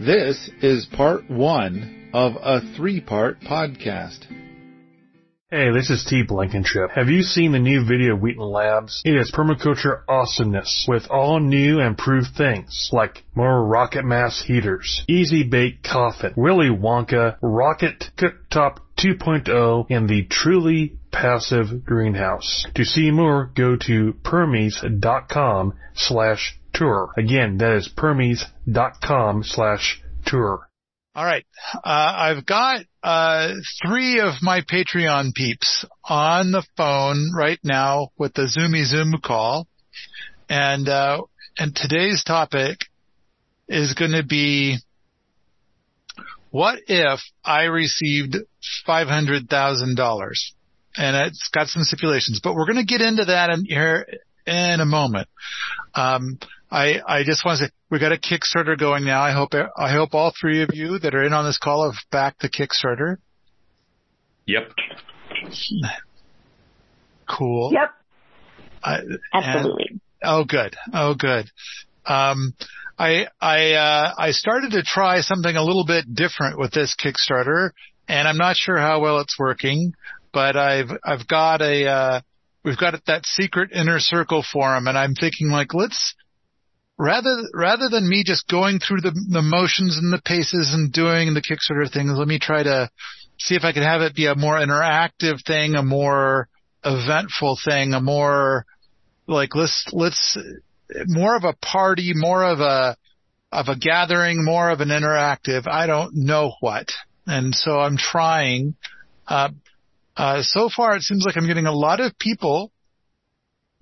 This is part one of a three part podcast. Hey, this is T Blankenship. Have you seen the new video Wheaton Labs? It is permaculture awesomeness with all new and improved things like more rocket mass heaters, easy bake coffin, Willy Wonka, rocket cooktop 2.0, and the truly passive greenhouse. To see more, go to permies.com slash tour. Again, that is permies.com slash tour. All right. Uh, I've got uh, three of my Patreon peeps on the phone right now with the Zoomy Zoom call. And, uh, and today's topic is going to be what if I received $500,000? And it's got some stipulations, but we're going to get into that in here in a moment. Um, I, I just want to say we got a Kickstarter going now. I hope I hope all three of you that are in on this call have backed the Kickstarter. Yep. Cool. Yep. I, Absolutely. And, oh, good. Oh, good. Um, I I uh, I started to try something a little bit different with this Kickstarter, and I'm not sure how well it's working. But I've I've got a uh, we've got that secret inner circle forum, and I'm thinking like let's rather rather than me just going through the, the motions and the paces and doing the Kickstarter things, let me try to see if I can have it be a more interactive thing, a more eventful thing, a more like let's let's more of a party, more of a of a gathering, more of an interactive. I don't know what, and so I'm trying. Uh, uh, so far, it seems like I'm getting a lot of people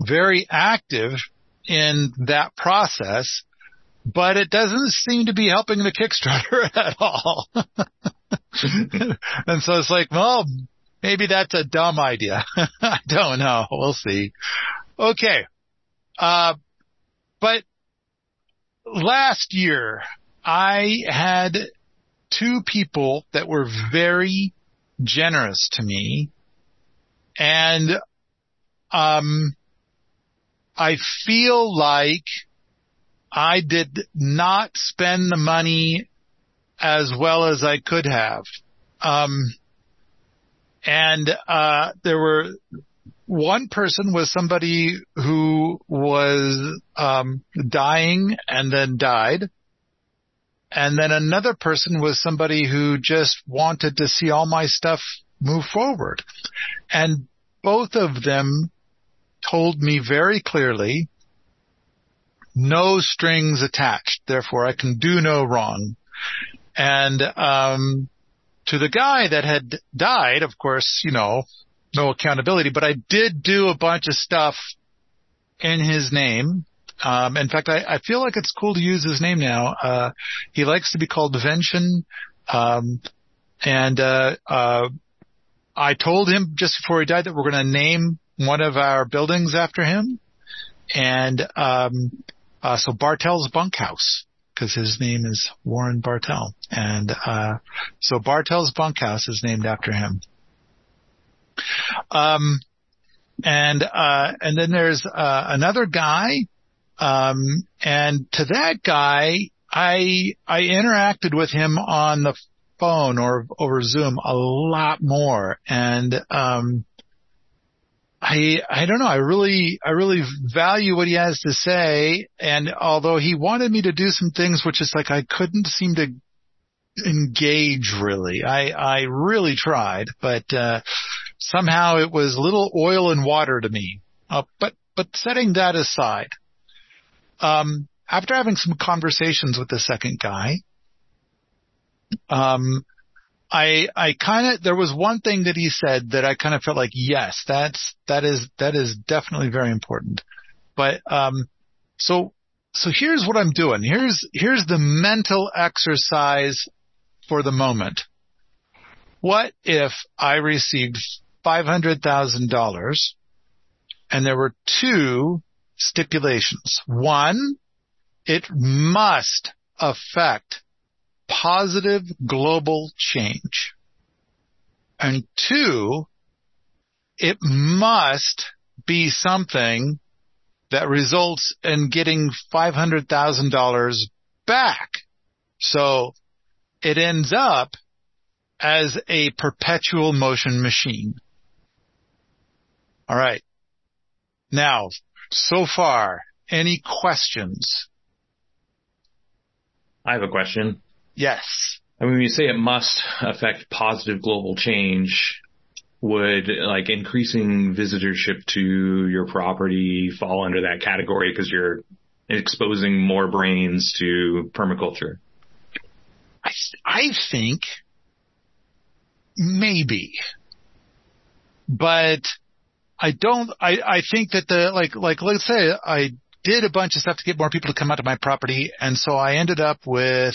very active in that process, but it doesn't seem to be helping the Kickstarter at all. and so it's like, well, maybe that's a dumb idea. I don't know. We'll see. Okay. Uh, but last year I had two people that were very generous to me and, um, I feel like I did not spend the money as well as I could have. Um, and, uh, there were, one person was somebody who was, um, dying and then died. And then another person was somebody who just wanted to see all my stuff move forward. And both of them told me very clearly, no strings attached, therefore I can do no wrong. And, um, to the guy that had died, of course, you know, no accountability, but I did do a bunch of stuff in his name. Um, in fact, I, I feel like it's cool to use his name now. Uh, he likes to be called Vention. Um, and, uh, uh, I told him just before he died that we're going to name one of our buildings after him. And, um, uh, so Bartell's bunkhouse, cause his name is Warren Bartell. And, uh, so Bartell's bunkhouse is named after him. Um, and, uh, and then there's, uh, another guy, um, and to that guy, I, I interacted with him on the phone or over Zoom a lot more. And, um, I I don't know. I really I really value what he has to say, and although he wanted me to do some things, which is like I couldn't seem to engage really. I I really tried, but uh, somehow it was little oil and water to me. Uh, but but setting that aside, um, after having some conversations with the second guy, um, I, I kind of, there was one thing that he said that I kind of felt like, yes, that's, that is, that is definitely very important. But, um, so, so here's what I'm doing. Here's, here's the mental exercise for the moment. What if I received $500,000 and there were two stipulations? One, it must affect positive global change. And two, it must be something that results in getting $500,000 back So it ends up as a perpetual motion machine. All right. Now, so far, any questions? I have a question. Yes. I mean, when you say it must affect positive global change, would like increasing visitorship to your property fall under that category because you're exposing more brains to permaculture? I, I think maybe, but I don't, I, I think that the, like, like, let's say I did a bunch of stuff to get more people to come out to my property. And so I ended up with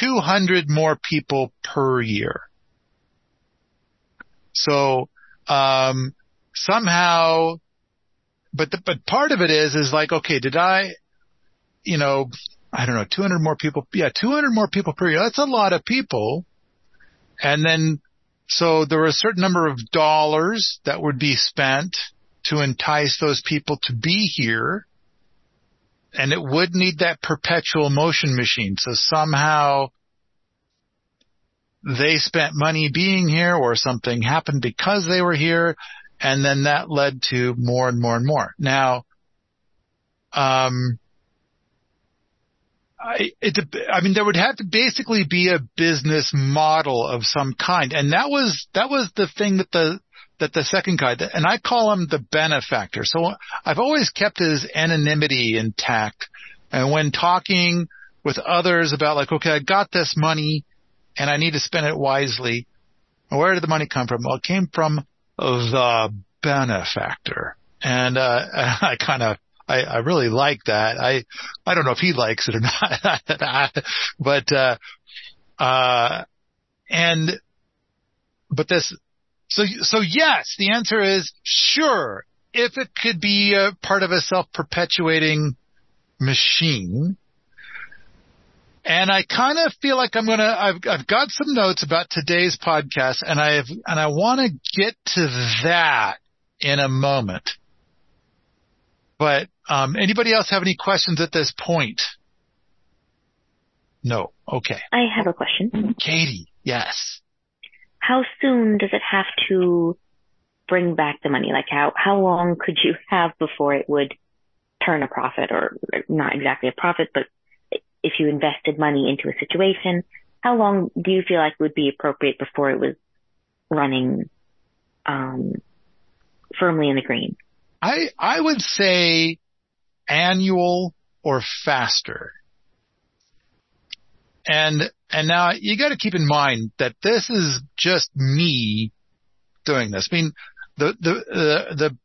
200 more people per year. So, um, somehow, but, the, but part of it is, is like, okay, did I, you know, I don't know, 200 more people. Yeah, 200 more people per year. That's a lot of people. And then, so there were a certain number of dollars that would be spent to entice those people to be here. And it would need that perpetual motion machine. So somehow they spent money being here or something happened because they were here. And then that led to more and more and more. Now, um, I, it, I mean, there would have to basically be a business model of some kind. And that was, that was the thing that the, that the second guy, and I call him the benefactor. So I've always kept his anonymity intact. And when talking with others about like, okay, I got this money and I need to spend it wisely. Where did the money come from? Well, it came from the benefactor. And, uh, I kind of, I, I really like that. I, I don't know if he likes it or not, but, uh, uh, and, but this, so, so yes, the answer is sure. If it could be a part of a self-perpetuating machine, and I kind of feel like I'm gonna, I've, I've got some notes about today's podcast and I've, and I want to get to that in a moment. But um, anybody else have any questions at this point? No. Okay. I have a question. Katie, yes. How soon does it have to bring back the money? Like how, how long could you have before it would turn a profit or not exactly a profit, but if you invested money into a situation, how long do you feel like would be appropriate before it was running, um, firmly in the green? I, I would say annual or faster. And, and now you got to keep in mind that this is just me doing this. I mean, the, the, the, the,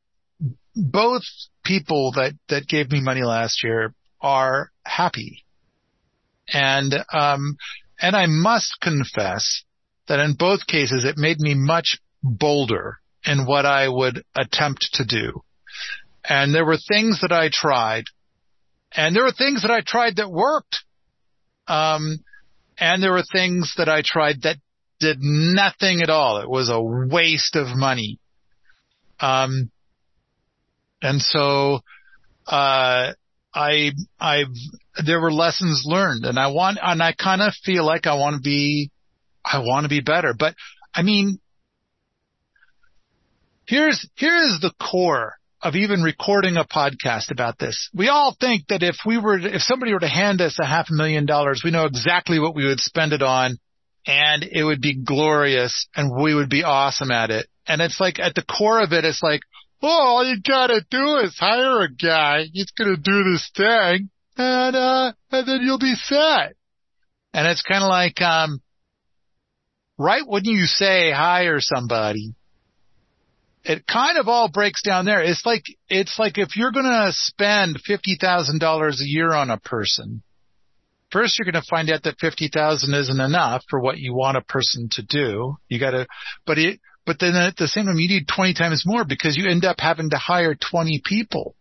both people that, that gave me money last year are happy. And, um, and I must confess that in both cases, it made me much bolder in what I would attempt to do. And there were things that I tried and there were things that I tried that worked. Um, and there were things that I tried that did nothing at all. It was a waste of money. Um, and so, uh, I, I, there were lessons learned and I want, and I kind of feel like I want to be, I want to be better, but I mean, here's, here's the core of even recording a podcast about this. We all think that if we were, if somebody were to hand us a half a million dollars, we know exactly what we would spend it on and it would be glorious and we would be awesome at it. And it's like at the core of it, it's like, oh, all you gotta do is hire a guy. He's gonna do this thing and, uh, and then you'll be set. And it's kind of like, um, right when you say hire somebody, it kind of all breaks down there. It's like, it's like if you're going to spend $50,000 a year on a person, first you're going to find out that 50,000 isn't enough for what you want a person to do. You got to, but it, but then at the same time you need 20 times more because you end up having to hire 20 people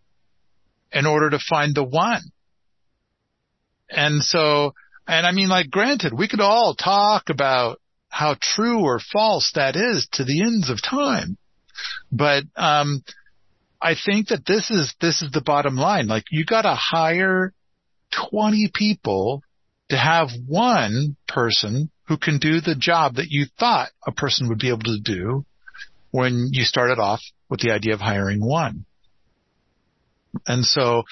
in order to find the one. And so, and I mean like granted, we could all talk about how true or false that is to the ends of time. But um, I think that this is this is the bottom line. Like you got to hire 20 people to have one person who can do the job that you thought a person would be able to do when you started off with the idea of hiring one. And so,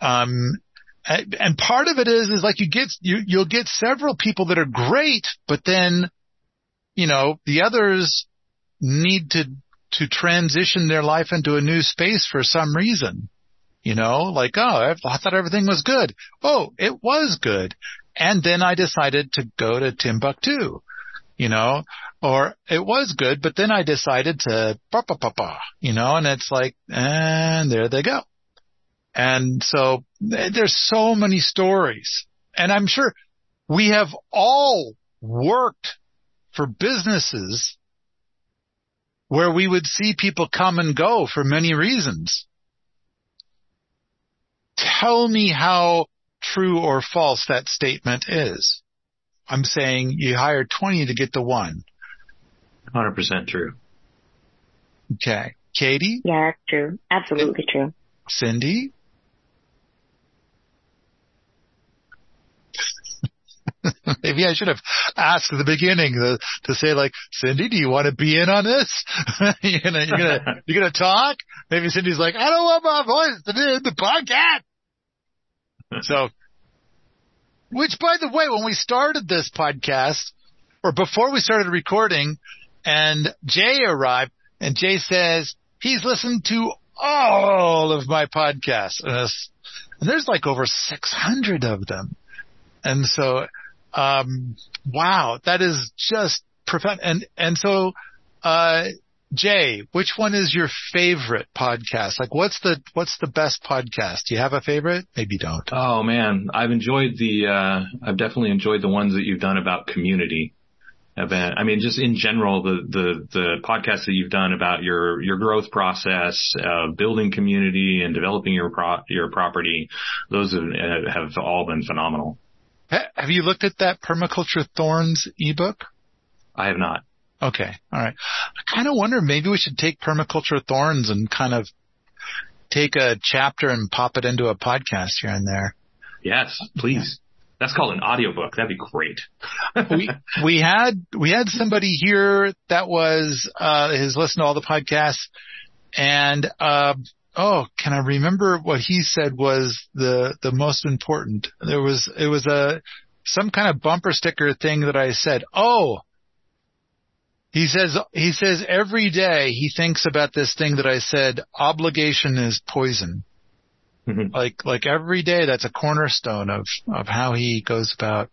um, and part of it is, is like you get, you, you'll get several people that are great, but then, you know, the others need to, to transition their life into a new space for some reason. You know, like, oh, I thought everything was good. Oh, it was good. And then I decided to go to Timbuktu, you know, or it was good, but then I decided to, bah, bah, bah, bah, you know, and it's like, and there they go. And so eh, there's so many stories and I'm sure we have all worked for businesses where we would see people come and go for many reasons. Tell me how true or false that statement is. I'm saying you hired 20 to get the one. 100% true. Okay. Katie? Yeah, true. Absolutely true. Cindy? Maybe I should have asked at the beginning to, to say like, Cindy, do you want to be in on this? you're gonna, you're gonna, you're gonna talk? Maybe Cindy's like, I don't want my voice to be in the podcast. So, which by the way, when we started this podcast, or before we started recording, and Jay arrived, and Jay says he's listened to all of my podcasts, and, and there's like over 600 of them. And so, um, wow, that is just profound. And, and so, uh, Jay, which one is your favorite podcast? Like what's the, what's the best podcast? Do you have a favorite? Maybe don't. Oh man, I've enjoyed the, uh, I've definitely enjoyed the ones that you've done about community event. I mean, just in general, the, the, the podcasts that you've done about your, your growth process, uh, building community and developing your pro, your property, those have, have all been phenomenal. Have you looked at that Permaculture Thorns ebook? I have not. Okay. All right. I kind of wonder maybe we should take permaculture thorns and kind of take a chapter and pop it into a podcast here and there. Yes, please. That's called an audiobook. That'd be great. we we had we had somebody here that was uh has listened to all the podcasts and uh oh, can I remember what he said was the the most important? There was it was a some kind of bumper sticker thing that I said. Oh, he says, he says every day he thinks about this thing that I said, obligation is poison. Mm-hmm. Like, like every day that's a cornerstone of, of how he goes about,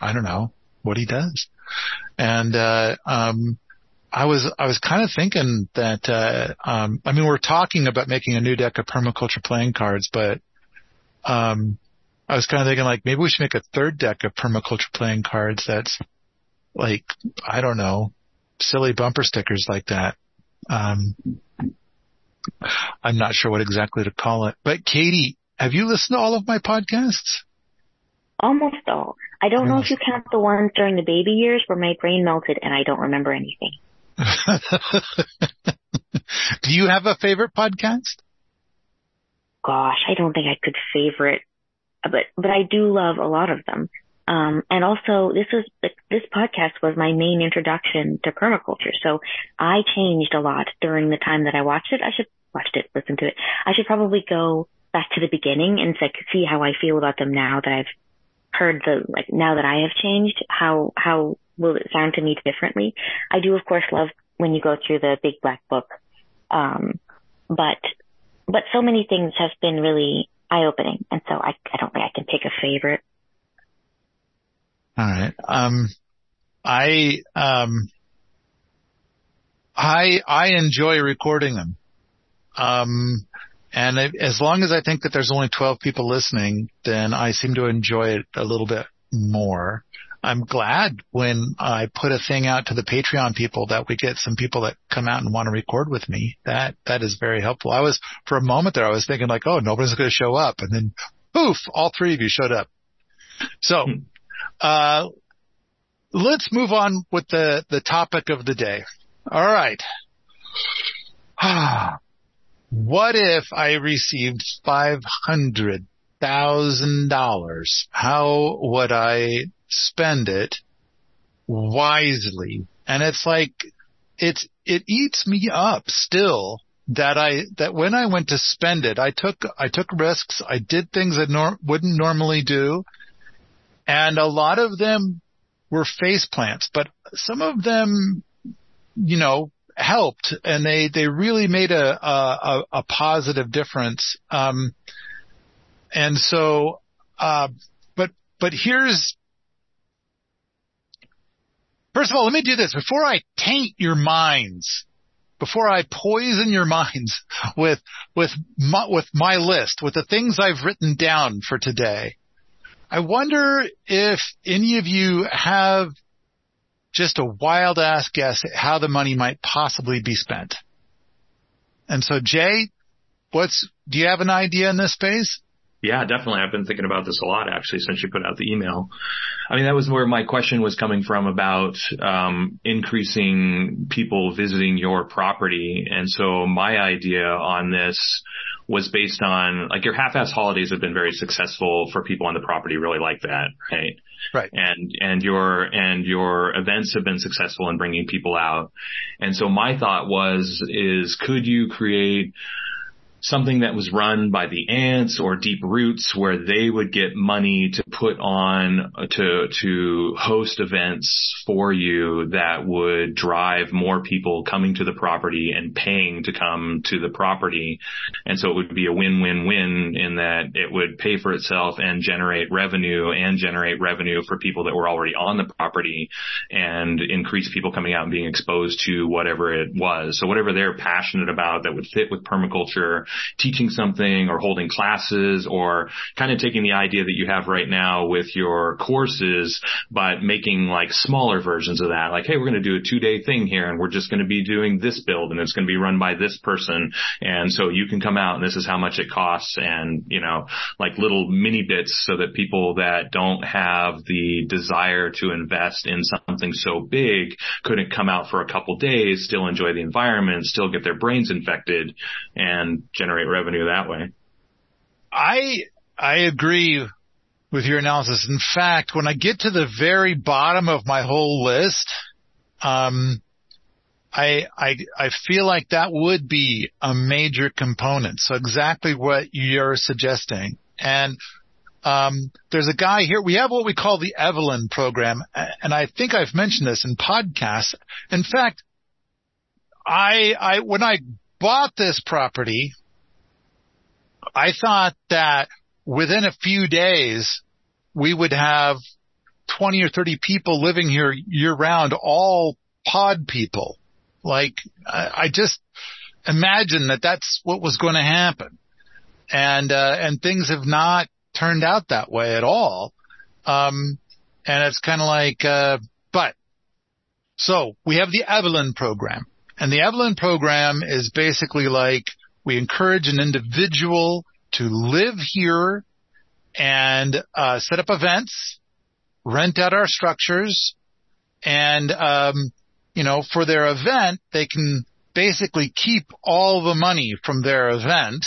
I don't know, what he does. And, uh, um, I was, I was kind of thinking that, uh, um, I mean, we're talking about making a new deck of permaculture playing cards, but, um, I was kind of thinking like maybe we should make a third deck of permaculture playing cards that's like, I don't know, silly bumper stickers like that. Um, I'm not sure what exactly to call it. But Katie, have you listened to all of my podcasts? Almost all. I don't know if you count the ones during the baby years where my brain melted and I don't remember anything. Do you have a favorite podcast? Gosh, I don't think I could favorite, but but I do love a lot of them. Um, and also this was, this podcast was my main introduction to permaculture. So I changed a lot during the time that I watched it. I should watched it, listen to it. I should probably go back to the beginning and like see how I feel about them now that I've heard the, like now that I have changed, how, how will it sound to me differently? I do of course love when you go through the big black book. Um, but, but so many things have been really eye opening. And so I, I don't think I can pick a favorite. All right. Um, I, um, I, I enjoy recording them. Um, and as long as I think that there's only 12 people listening, then I seem to enjoy it a little bit more. I'm glad when I put a thing out to the Patreon people that we get some people that come out and want to record with me. That, that is very helpful. I was, for a moment there, I was thinking like, oh, nobody's going to show up. And then poof, all three of you showed up. So hmm. Uh, let's move on with the, the topic of the day. All right. what if I received $500 thousand, how would I spend it wisely? And it's like, it's, it eats me up still that I, that when I went to spend it, I took, I took risks. I did things that nor- wouldn't normally do. And a lot of them were face plants, but some of them, you know, helped and they, they really made a, a, a positive difference. Um, and so, uh, but, but here's, first of all, let me do this before I taint your minds, before I poison your minds with, with my, with my list, with the things I've written down for today. I wonder if any of you have just a wild ass guess at how the money might possibly be spent. And so Jay, what's, do you have an idea in this space? Yeah, definitely. I've been thinking about this a lot actually since you put out the email. I mean, that was where my question was coming from about um, increasing people visiting your property. And so my idea on this was based on like your half-ass holidays have been very successful for people on the property really like that, right? Right. And, and your, and your events have been successful in bringing people out. And so my thought was, is could you create something that was run by the ants or deep roots where they would get money to put on to to host events for you that would drive more people coming to the property and paying to come to the property. And so it would be a win-win-win in that it would pay for itself and generate revenue and generate revenue for people that were already on the property and increase people coming out and being exposed to whatever it was. So whatever they're passionate about that would fit with permaculture teaching something or holding classes or kind of taking the idea that you have right now with your courses, but making like smaller versions of that. Like, hey, we're going to do a two day thing here and we're just going to be doing this build and it's going to be run by this person. And so you can come out and this is how much it costs and, you know, like little mini bits so that people that don't have the desire to invest in something so big couldn't come out for a couple days, still enjoy the environment, still get their brains infected and generate revenue that way. I, I agree with your analysis. In fact, when I get to the very bottom of my whole list, um, I, I, I feel like that would be a major component. So exactly what you're suggesting. And, um, there's a guy here. We have what we call the Evelyn program. And I think I've mentioned this in podcasts. In fact, I, I, when I bought this property, I thought that within a few days we would have 20 or 30 people living here year round, all pod people. Like I, I just imagine that that's what was going to happen. And, uh, and things have not turned out that way at all. Um, and it's kind of like, uh, but so we have the Evelyn program and the Evelyn program is basically like we encourage an individual to live here and uh, set up events, rent out our structures, and um, you know, for their event, they can basically keep all the money from their event.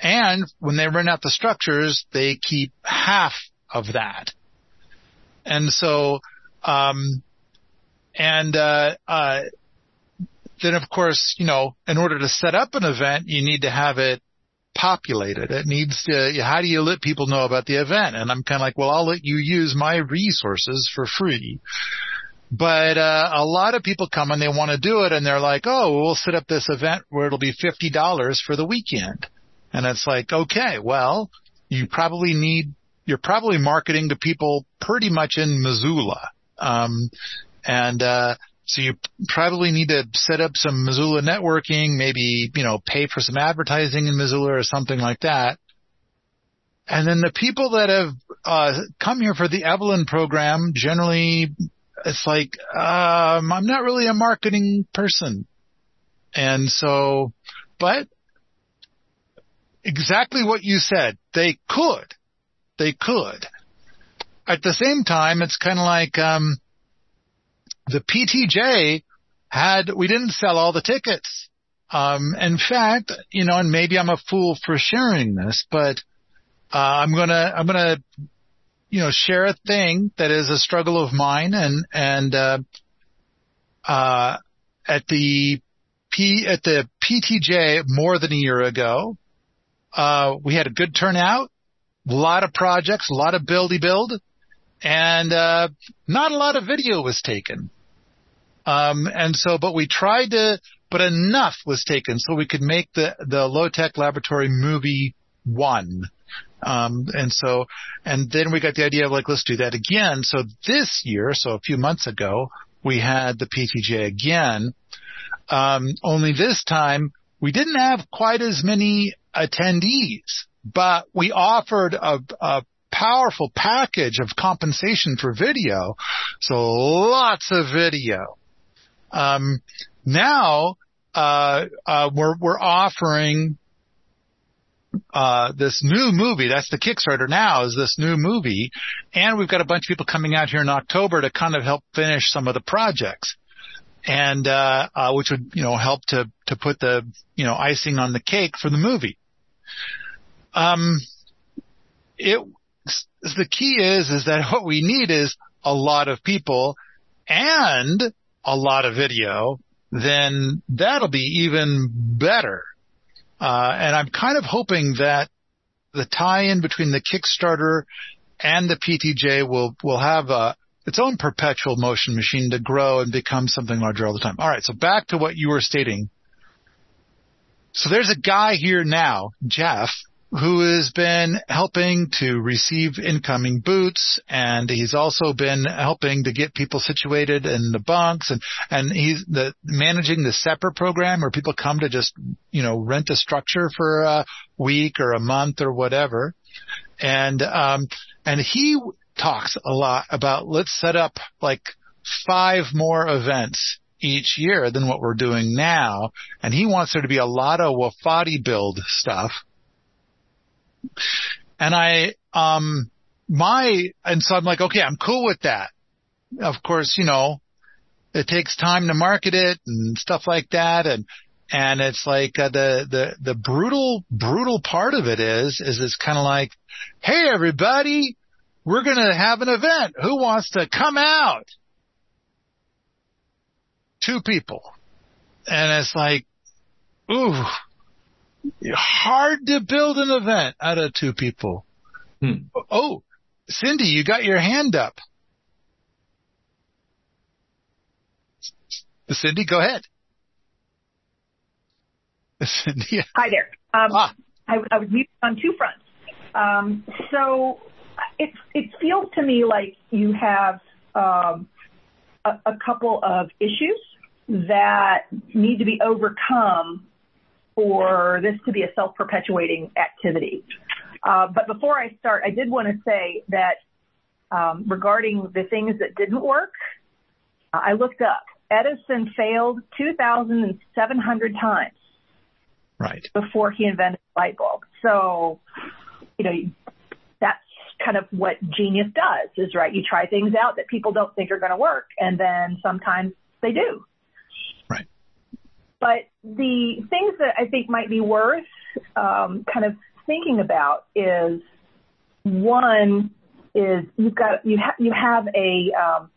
And when they rent out the structures, they keep half of that. And so, um, and, uh, uh, then of course, you know, in order to set up an event, you need to have it populated. It needs to, how do you let people know about the event? And I'm kind of like, well, I'll let you use my resources for free. But, uh, a lot of people come and they want to do it and they're like, oh, we'll set up this event where it'll be $50 for the weekend. And it's like, okay, well, you probably need, you're probably marketing to people pretty much in Missoula. Um, and, uh, so you probably need to set up some Missoula networking, maybe, you know, pay for some advertising in Missoula or something like that. And then the people that have uh, come here for the Evelyn program, generally, it's like, um, I'm not really a marketing person. And so, but exactly what you said, they could. They could. At the same time, it's kind of like, um, the PTJ had, we didn't sell all the tickets. Um, in fact, you know, and maybe I'm a fool for sharing this, but uh, I'm gonna I'm gonna you know share a thing that is a struggle of mine and and uh, uh, at the P at the PTJ more than a year ago, uh, we had a good turnout, a lot of projects, a lot of buildy build, and uh, not a lot of video was taken. Um, and so, but we tried to, but enough was taken so we could make the the low tech laboratory movie one. Um, and so, and then we got the idea of like, let's do that again. So this year, so a few months ago, we had the PTJ again. Um, only this time we didn't have quite as many attendees, but we offered a, a powerful package of compensation for video. So lots of video. Um, now, uh, uh, we're, we're offering, uh, this new movie. That's the Kickstarter now is this new movie. And we've got a bunch of people coming out here in October to kind of help finish some of the projects. And, uh, uh, which would, you know, help to, to put the, you know, icing on the cake for the movie. Um, it, the key is, is that what we need is a lot of people and a lot of video, then that'll be even better. Uh, and I'm kind of hoping that the tie-in between the Kickstarter and the PTJ will, will have a, its own perpetual motion machine to grow and become something larger all the time. All right. So back to what you were stating. So there's a guy here now, Jeff, who has been helping to receive incoming boots and he's also been helping to get people situated in the bunks and, and he's the managing the separate program where people come to just, you know, rent a structure for a week or a month or whatever. And, um, and he talks a lot about let's set up like five more events each year than what we're doing now. And he wants there to be a lot of Wofati build stuff and I, um, my, and so I'm like, okay, I'm cool with that. Of course, you know, it takes time to market it and stuff like that. And, and it's like uh, the, the, the brutal, brutal part of it is, is it's kind of like, Hey, everybody, we're going to have an event. Who wants to come out? Two people. And it's like, ooh, hard to build an event out of two people. Hmm. Oh, Cindy, you got your hand up. Cindy, go ahead. Cindy. Hi there. Um, ah. I, I, was muted on two fronts. Um, so it it feels to me like you have um, a, a couple of issues that need to be overcome for this to be a self-perpetuating activity. Uh, but before I start, I did want to say that um, regarding the things that didn't work, I looked up. Edison failed 2,700 times. Right. Before he invented the light bulb. So, you know, that's kind of what genius does is right. You try things out that people don't think are going to work and then sometimes they do. But the things that I think might be worth um, kind of thinking about is one is you've got you have you have a um,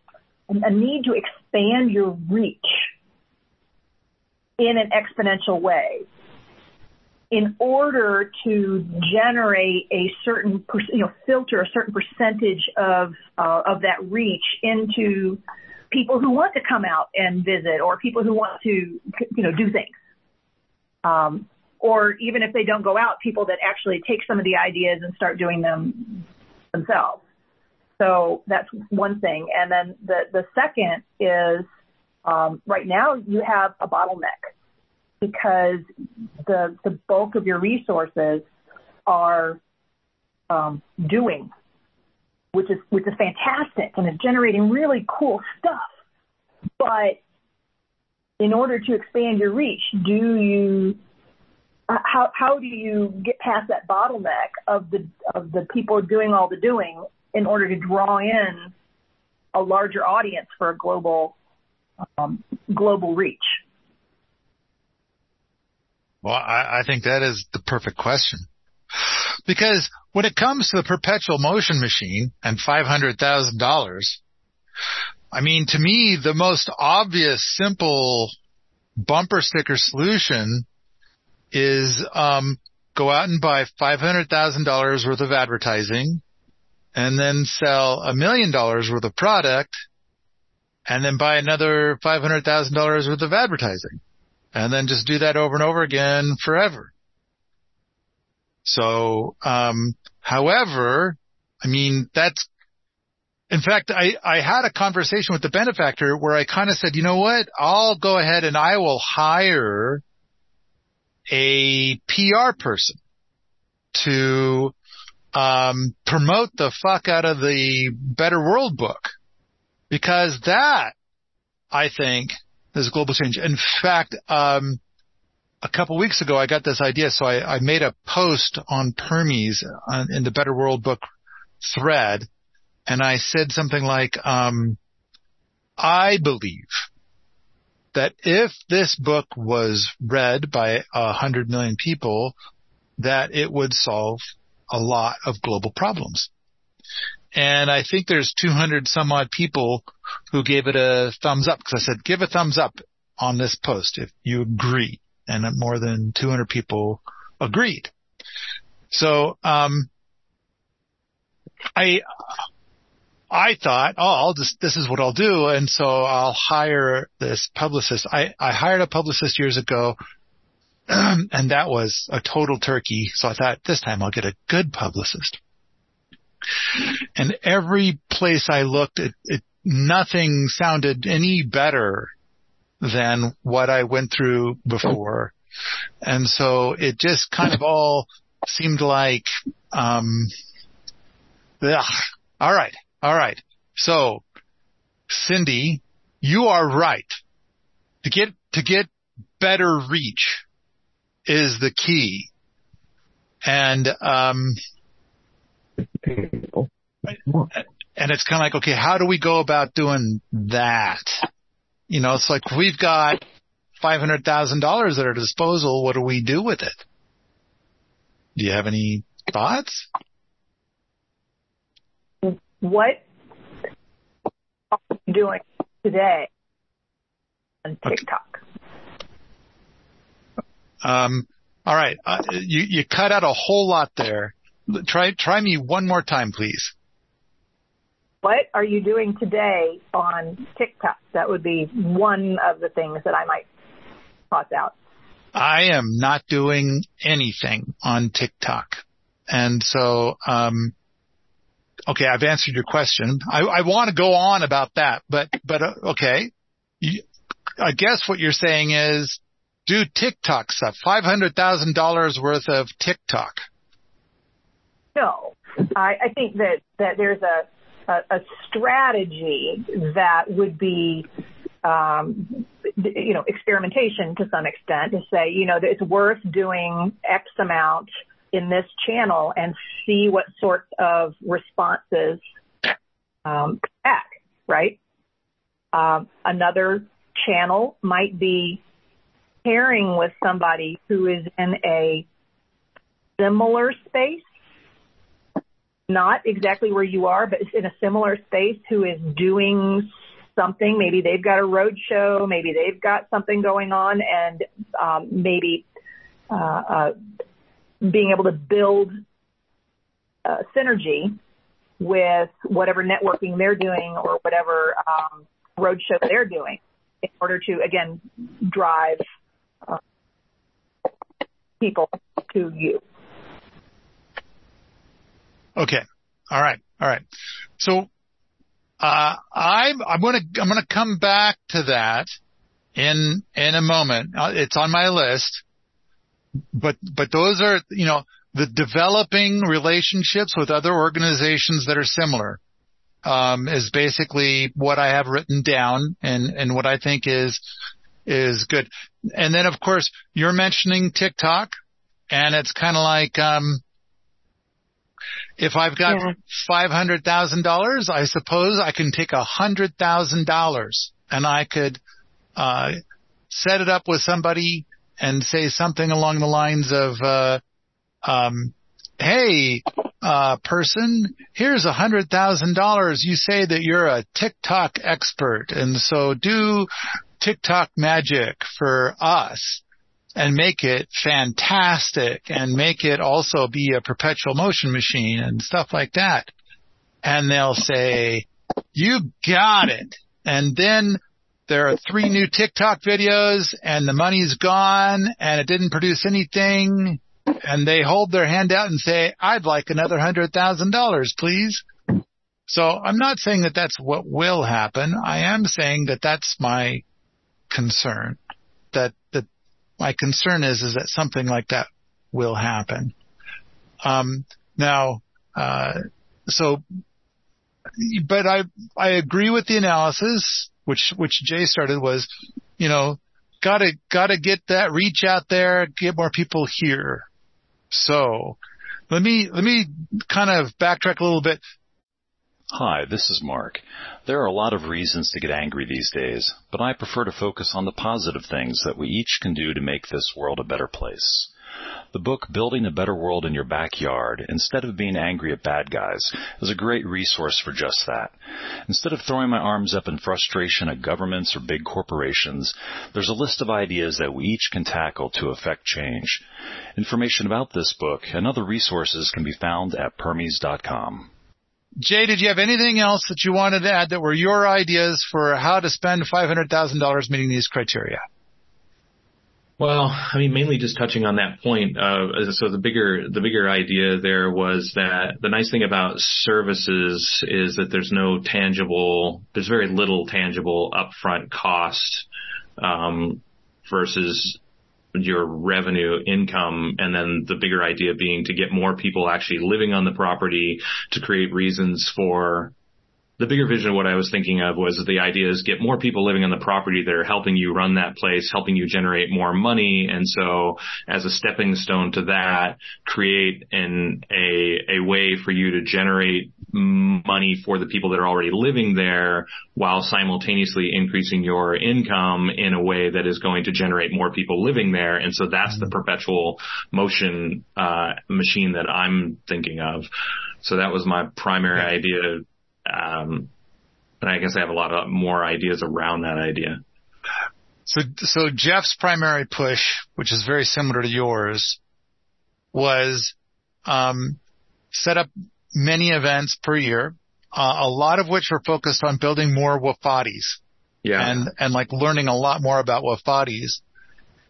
a need to expand your reach in an exponential way in order to generate a certain you know filter a certain percentage of uh, of that reach into people who want to come out and visit or people who want to, you know, do things. Um, or even if they don't go out, people that actually take some of the ideas and start doing them themselves. So that's one thing. And then the, the second is, um, right now you have a bottleneck because the, the bulk of your resources are, um, doing which is which is fantastic and is generating really cool stuff. But in order to expand your reach, do you how how do you get past that bottleneck of the of the people doing all the doing in order to draw in a larger audience for a global um, global reach? Well, I, I think that is the perfect question. Because when it comes to the perpetual motion machine and $500,000, I mean, to me, the most obvious, simple bumper sticker solution is, um, go out and buy $500,000 worth of advertising and then sell a million dollars worth of product and then buy another $500,000 worth of advertising and then just do that over and over again forever. So, um, however, I mean, that's, in fact, I, I had a conversation with the benefactor where I kind of said, you know what? I'll go ahead and I will hire a PR person to, um, promote the fuck out of the Better World book because that, I think, is global change. In fact, um, a couple weeks ago, I got this idea, so I, I made a post on Permies on, in the Better World book thread, and I said something like, um, "I believe that if this book was read by a hundred million people, that it would solve a lot of global problems." And I think there's 200 some odd people who gave it a thumbs up because I said, give a thumbs up on this post if you agree and more than 200 people agreed. So, um, I, I thought, oh, I'll just, this is what I'll do. And so I'll hire this publicist. I, I hired a publicist years ago and that was a total turkey. So I thought this time I'll get a good publicist. And every place I looked, it, it, nothing sounded any better than what I went through before. And so it just kind of all seemed like, um, ugh. all right, all right. So Cindy, you are right. To get, to get better reach is the key. And, um, and it's kind of like, okay, how do we go about doing that? You know, it's like we've got $500,000 at our disposal. What do we do with it? Do you have any thoughts? What are you doing today on TikTok? Um, all right. Uh, you, you cut out a whole lot there. Try, try me one more time, please. What are you doing today on TikTok? That would be one of the things that I might toss out. I am not doing anything on TikTok. And so, um, okay, I've answered your question. I, I want to go on about that, but, but, uh, okay. You, I guess what you're saying is do TikTok stuff, $500,000 worth of TikTok. No, I, I think that, that there's a, a, a strategy that would be um, you know, experimentation to some extent to say, you know, it's worth doing X amount in this channel and see what sorts of responses um, back, right? Um, another channel might be pairing with somebody who is in a similar space not exactly where you are, but in a similar space who is doing something. Maybe they've got a road show. Maybe they've got something going on and um, maybe uh, uh, being able to build uh, synergy with whatever networking they're doing or whatever um, road show they're doing in order to, again, drive uh, people to you. Okay. All right. All right. So, uh, I'm, I'm going to, I'm going to come back to that in, in a moment. Uh, it's on my list, but, but those are, you know, the developing relationships with other organizations that are similar. Um, is basically what I have written down and, and what I think is, is good. And then of course you're mentioning TikTok and it's kind of like, um, if I've got yeah. $500,000, I suppose I can take $100,000 and I could, uh, set it up with somebody and say something along the lines of, uh, um, hey, uh, person, here's a hundred thousand dollars. You say that you're a TikTok expert and so do TikTok magic for us and make it fantastic and make it also be a perpetual motion machine and stuff like that. And they'll say, you got it. And then there are three new TikTok videos and the money's gone and it didn't produce anything. And they hold their hand out and say, I'd like another hundred thousand dollars, please. So I'm not saying that that's what will happen. I am saying that that's my concern. That, that my concern is, is that something like that will happen. Um, now, uh, so, but I, I agree with the analysis, which, which Jay started was, you know, gotta, gotta get that reach out there, get more people here. So let me, let me kind of backtrack a little bit. Hi, this is Mark. There are a lot of reasons to get angry these days, but I prefer to focus on the positive things that we each can do to make this world a better place. The book Building a Better World in Your Backyard, instead of being angry at bad guys, is a great resource for just that. Instead of throwing my arms up in frustration at governments or big corporations, there's a list of ideas that we each can tackle to affect change. Information about this book and other resources can be found at permies.com. Jay, did you have anything else that you wanted to add that were your ideas for how to spend $500,000 meeting these criteria? Well, I mean, mainly just touching on that point. Uh, so the bigger, the bigger idea there was that the nice thing about services is that there's no tangible, there's very little tangible upfront cost, um, versus your revenue income and then the bigger idea being to get more people actually living on the property to create reasons for the bigger vision of what I was thinking of was the idea is get more people living on the property that are helping you run that place, helping you generate more money. And so as a stepping stone to that, create an, a, a way for you to generate money for the people that are already living there while simultaneously increasing your income in a way that is going to generate more people living there. And so that's the perpetual motion, uh, machine that I'm thinking of. So that was my primary idea um, but I guess I have a lot of more ideas around that idea. So, so Jeff's primary push, which is very similar to yours, was um, set up many events per year, uh, a lot of which were focused on building more Wofatis. Yeah. And, and like learning a lot more about Wofatis.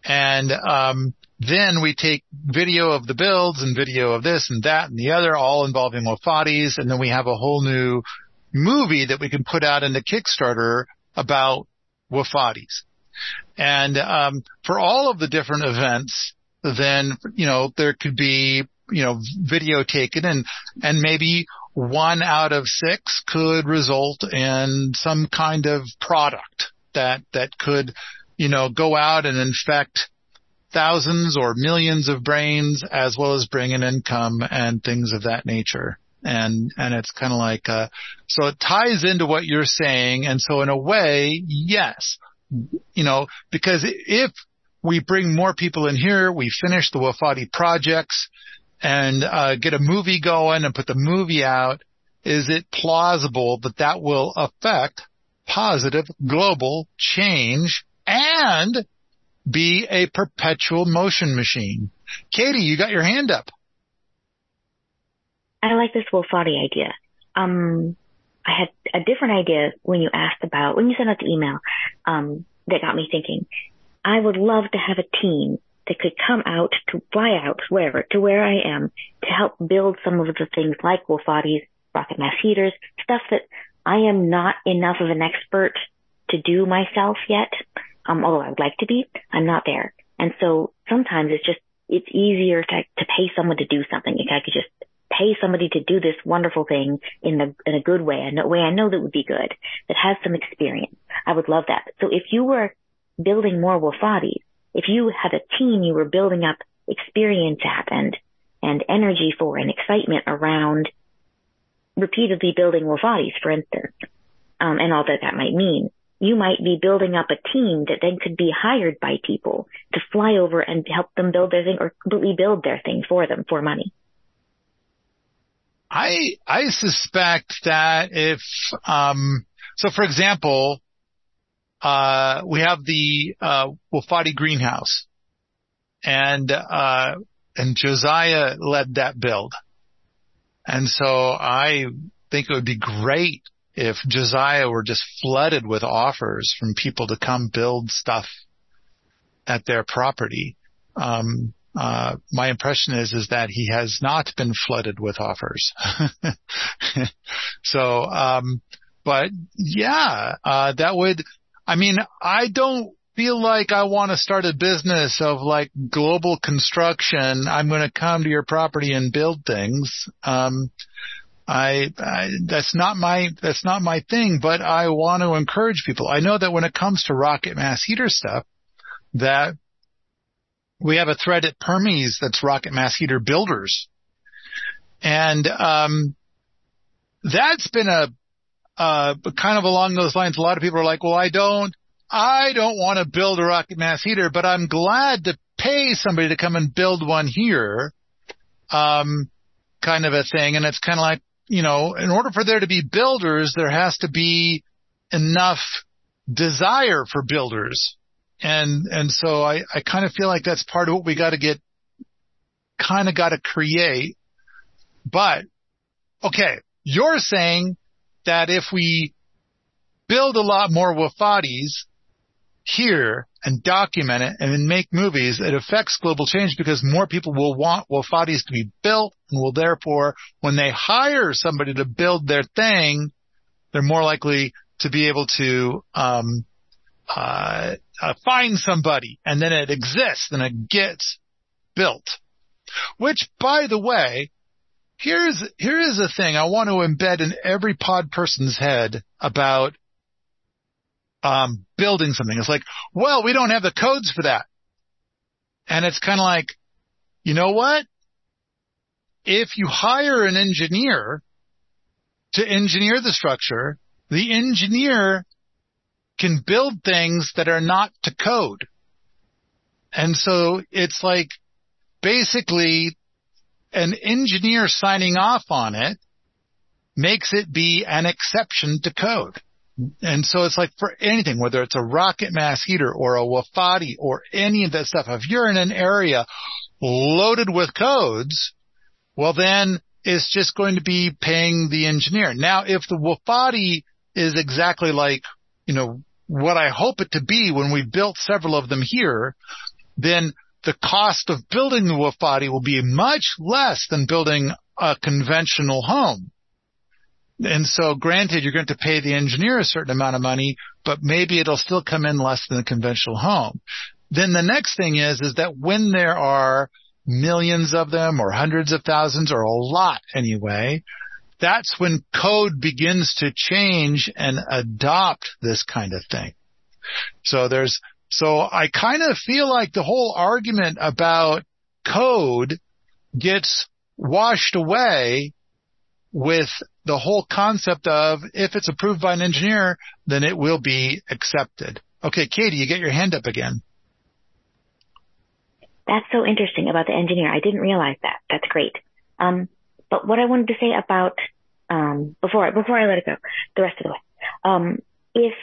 And, um, then we take video of the builds and video of this and that and the other, all involving Wofatis. And then we have a whole new movie that we can put out in the Kickstarter about Wofatis. And, um, for all of the different events, then, you know, there could be, you know, video taken and, and maybe one out of six could result in some kind of product that, that could, you know, go out and infect thousands or millions of brains as well as bring in income and things of that nature. And, and it's kind of like, uh, so it ties into what you're saying. And so in a way, yes, you know, because if we bring more people in here, we finish the Wofati projects and, uh, get a movie going and put the movie out, is it plausible that that will affect positive global change and be a perpetual motion machine. Katie, you got your hand up. I like this Wofati idea. Um, I had a different idea when you asked about, when you sent out the email, um, that got me thinking. I would love to have a team that could come out to fly out wherever, to where I am, to help build some of the things like Wofatis, rocket mass heaters, stuff that I am not enough of an expert to do myself yet. Um, although I would like to be, I'm not there. And so sometimes it's just, it's easier to, to pay someone to do something. If I could just pay somebody to do this wonderful thing in a, in a good way, a way I know that would be good, that has some experience. I would love that. So if you were building more Wofatis, if you had a team you were building up experience at and, and energy for and excitement around repeatedly building Wofatis, for instance, um, and all that that might mean, you might be building up a team that then could be hired by people to fly over and help them build their thing or completely build their thing for them for money. I I suspect that if um so for example, uh we have the uh Wofati greenhouse and uh and Josiah led that build. And so I think it would be great if Josiah were just flooded with offers from people to come build stuff at their property. Um, uh, my impression is is that he has not been flooded with offers. so, um, but yeah, uh, that would. I mean, I don't feel like I want to start a business of like global construction. I'm going to come to your property and build things. Um, I, I, that's not my that's not my thing, but I want to encourage people. I know that when it comes to rocket mass heater stuff, that we have a thread at Permies that's rocket mass heater builders, and um, that's been a kind of along those lines. A lot of people are like, "Well, I don't, I don't want to build a rocket mass heater, but I'm glad to pay somebody to come and build one here." Um, kind of a thing, and it's kind of like, you know, in order for there to be builders, there has to be enough desire for builders. And, and so I, I kind of feel like that's part of what we got to get, kind of got to create. But, okay, you're saying that if we build a lot more Wofatis here and document it and then make movies, it affects global change because more people will want Wofatis to be built and will therefore, when they hire somebody to build their thing, they're more likely to be able to um, uh, uh, find somebody, and then it exists, and it gets built. Which, by the way, here's here is a thing I want to embed in every pod person's head about um, building something. It's like, well, we don't have the codes for that. And it's kind of like, you know what? If you hire an engineer to engineer the structure, the engineer can build things that are not to code. And so it's like basically an engineer signing off on it makes it be an exception to code. And so it's like for anything, whether it's a rocket mass heater or a Wofati or any of that stuff, if you're in an area loaded with codes, well then it's just going to be paying the engineer. Now if the Wofati is exactly like, you know, what I hope it to be when we built several of them here, then the cost of building the Wofati will be much less than building a conventional home. And so granted, you're going to pay the engineer a certain amount of money, but maybe it'll still come in less than a conventional home. Then the next thing is, is that when there are millions of them or hundreds of thousands or a lot anyway, that's when code begins to change and adopt this kind of thing. So there's, so I kind of feel like the whole argument about code gets washed away with the whole concept of if it's approved by an engineer, then it will be accepted. Okay, Katie, you get your hand up again. That's so interesting about the engineer. I didn't realize that. That's great. Um, but what I wanted to say about um, before before I let it go, the rest of the way, um, if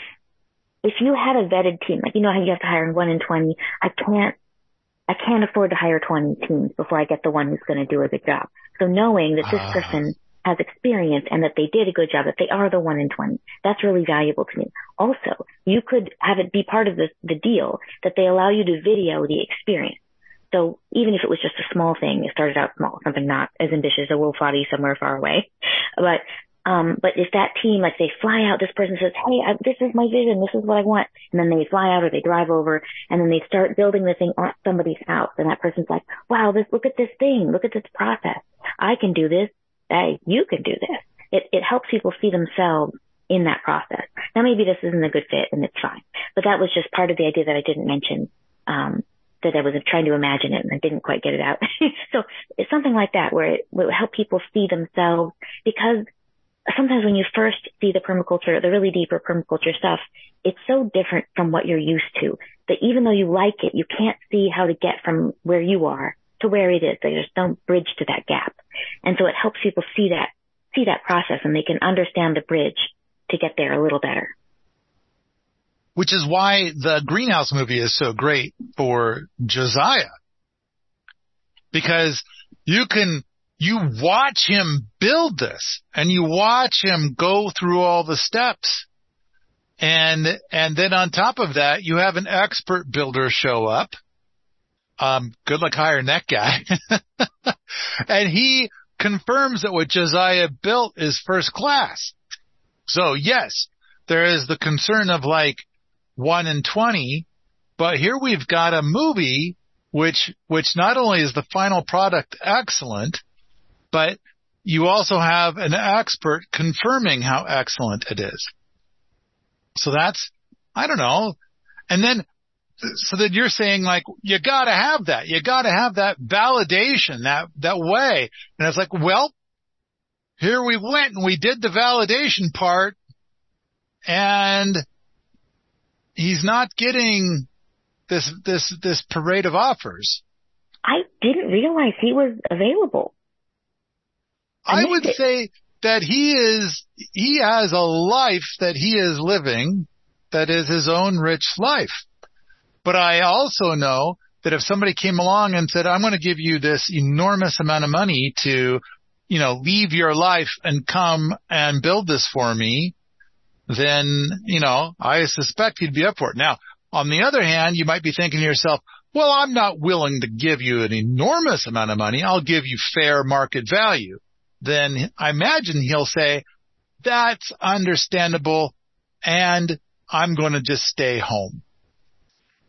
if you had a vetted team, like you know how you have to hire one in twenty, I can't I can't afford to hire twenty teams before I get the one who's going to do a good job. So knowing that this uh. person has experience and that they did a good job, that they are the one in 20. That's really valuable to me. Also, you could have it be part of the, the deal that they allow you to video the experience. So even if it was just a small thing, it started out small, something not as ambitious, a Wofati somewhere far away. But, um, but if that team, like they fly out, this person says, Hey, I, this is my vision. This is what I want. And then they fly out or they drive over and then they start building the thing on somebody's house. And that person's like, wow, this, look at this thing. Look at this process. I can do this hey, you can do this. It, it helps people see themselves in that process. Now maybe this isn't a good fit and it's fine, but that was just part of the idea that I didn't mention, um, that I was trying to imagine it and I didn't quite get it out. so it's something like that where it would help people see themselves because sometimes when you first see the permaculture, the really deeper permaculture stuff, it's so different from what you're used to that even though you like it, you can't see how to get from where you are to where it is. There's no bridge to that gap. And so it helps people see that see that process and they can understand the bridge to get there a little better. Which is why the greenhouse movie is so great for Josiah. Because you can, you watch him build this and you watch him go through all the steps. And, and then on top of that, you have an expert builder show up. Um, good luck hiring that guy. and he confirms that what Josiah built is first class. So yes, there is the concern of like one in 20, but here we've got a movie which, which not only is the final product excellent, but you also have an expert confirming how excellent it is. So that's, I don't know. And then, so then you're saying like, you gotta have that. You gotta have that validation, that, that way. And it's like, well, here we went and we did the validation part and he's not getting this, this, this parade of offers. I didn't realize he was available. I would say that he is, he has a life that he is living that is his own rich life. But I also know that if somebody came along and said, I'm going to give you this enormous amount of money to, you know, leave your life and come and build this for me, then, you know, I suspect he'd be up for it. Now, on the other hand, you might be thinking to yourself, well, I'm not willing to give you an enormous amount of money. I'll give you fair market value then I imagine he'll say, that's understandable and I'm going to just stay home.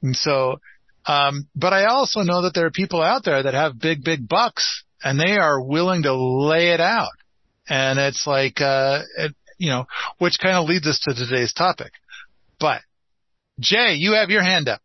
And so, um, but I also know that there are people out there that have big, big bucks and they are willing to lay it out. And it's like, uh, it, you know, which kind of leads us to today's topic. But Jay, you have your hand up.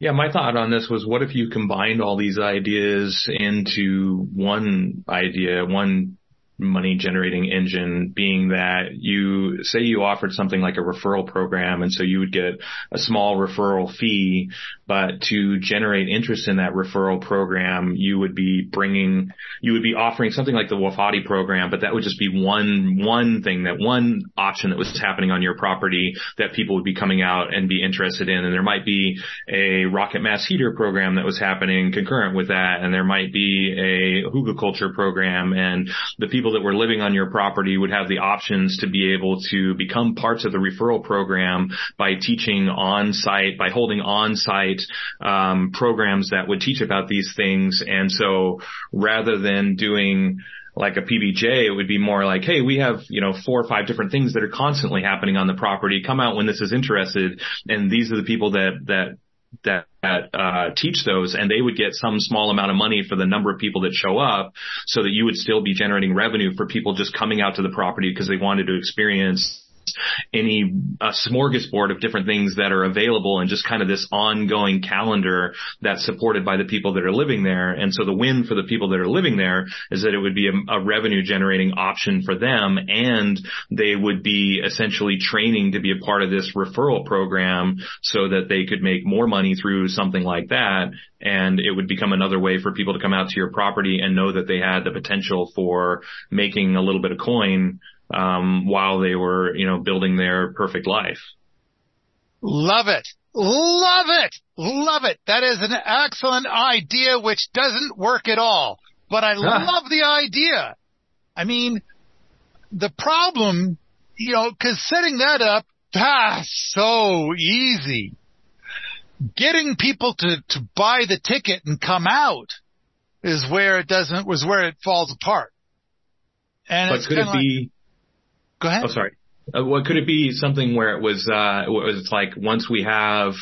Yeah, my thought on this was what if you combined all these ideas into one idea, one money generating engine being that you say you offered something like a referral program and so you would get a small referral fee, but to generate interest in that referral program, you would be bringing, you would be offering something like the Wofati program, but that would just be one, one thing that one option that was happening on your property that people would be coming out and be interested in. And there might be a rocket mass heater program that was happening concurrent with that. And there might be a hugelkultur program and the people people that were living on your property would have the options to be able to become parts of the referral program by teaching on site, by holding on site um, programs that would teach about these things. And so rather than doing like a PBJ, it would be more like, hey, we have, you know, four or five different things that are constantly happening on the property. Come out when this is interested. And these are the people that, that that uh, teach those, and they would get some small amount of money for the number of people that show up, so that you would still be generating revenue for people just coming out to the property because they wanted to experience any a smorgasbord of different things that are available and just kind of this ongoing calendar that's supported by the people that are living there. And so the win for the people that are living there is that it would be a, a revenue generating option for them and they would be essentially training to be a part of this referral program so that they could make more money through something like that and it would become another way for people to come out to your property and know that they had the potential for making a little bit of coin um, while they were, you know, building their perfect life. Love it. Love it. Love it. That is an excellent idea which doesn't work at all. But I love the idea. I mean, the problem, you know, cause setting that up, that's so easy. Getting people to, to buy the ticket and come out is where it doesn't, was where it falls apart. And but could it like, be, Go ahead. Oh, sorry. Uh, what could it be something where it was, uh, it was like once we have,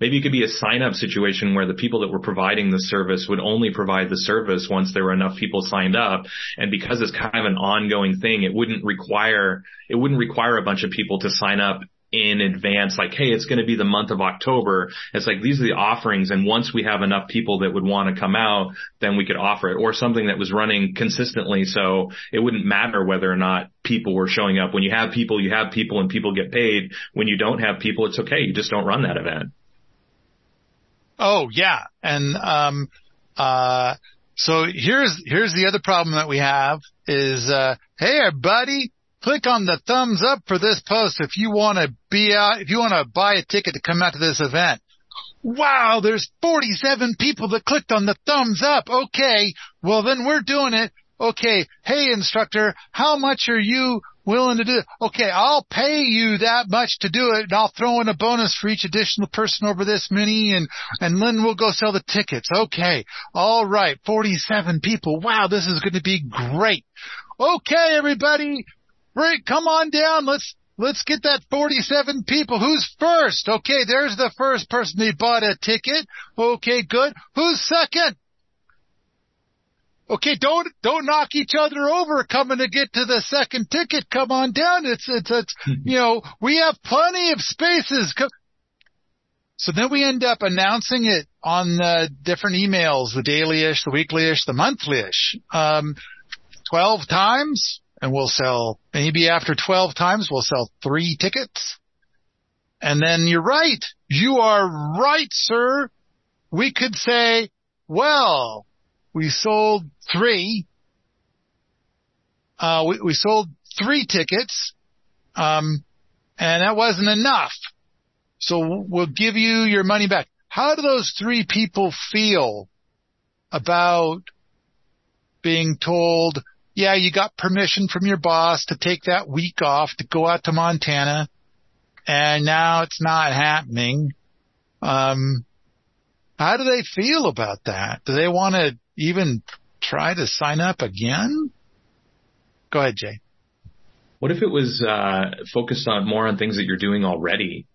maybe it could be a sign up situation where the people that were providing the service would only provide the service once there were enough people signed up. And because it's kind of an ongoing thing, it wouldn't require, it wouldn't require a bunch of people to sign up in advance, like, hey, it's going to be the month of October. It's like these are the offerings, and once we have enough people that would want to come out, then we could offer it, or something that was running consistently, so it wouldn't matter whether or not people were showing up. When you have people, you have people, and people get paid. When you don't have people, it's okay. You just don't run that event. Oh yeah, and um, uh, So here's, here's the other problem that we have is, uh, hey everybody, click on the thumbs up for this post if you want to be out, if you want to buy a ticket to come out to this event. Wow, there's 47 people that clicked on the thumbs up. Okay. Well, then we're doing it. Okay. Hey, instructor, how much are you willing to do? Okay. I'll pay you that much to do it and I'll throw in a bonus for each additional person over this many and, and then we'll go sell the tickets. Okay. All right. 47 people. Wow. This is going to be great. Okay, everybody. Great. Come on down. Let's, Let's get that 47 people. Who's first? Okay, there's the first person who bought a ticket. Okay, good. Who's second? Okay, don't don't knock each other over coming to get to the second ticket. Come on down. It's it's it's you know we have plenty of spaces. So then we end up announcing it on the different emails, the daily-ish, the weekly-ish, the monthly-ish, um, twelve times and we'll sell maybe after 12 times, we'll sell three tickets. And then you're right. You are right, sir. We could say, well, we sold three. Uh, we, we sold three tickets. Um, and that wasn't enough. So we'll give you your money back. How do those three people feel about being told, yeah, you got permission from your boss to take that week off to go out to Montana and now it's not happening. Um, how do they feel about that? Do they want to even try to sign up again? Go ahead, Jay. What if it was uh, focused on more on things that you're doing already?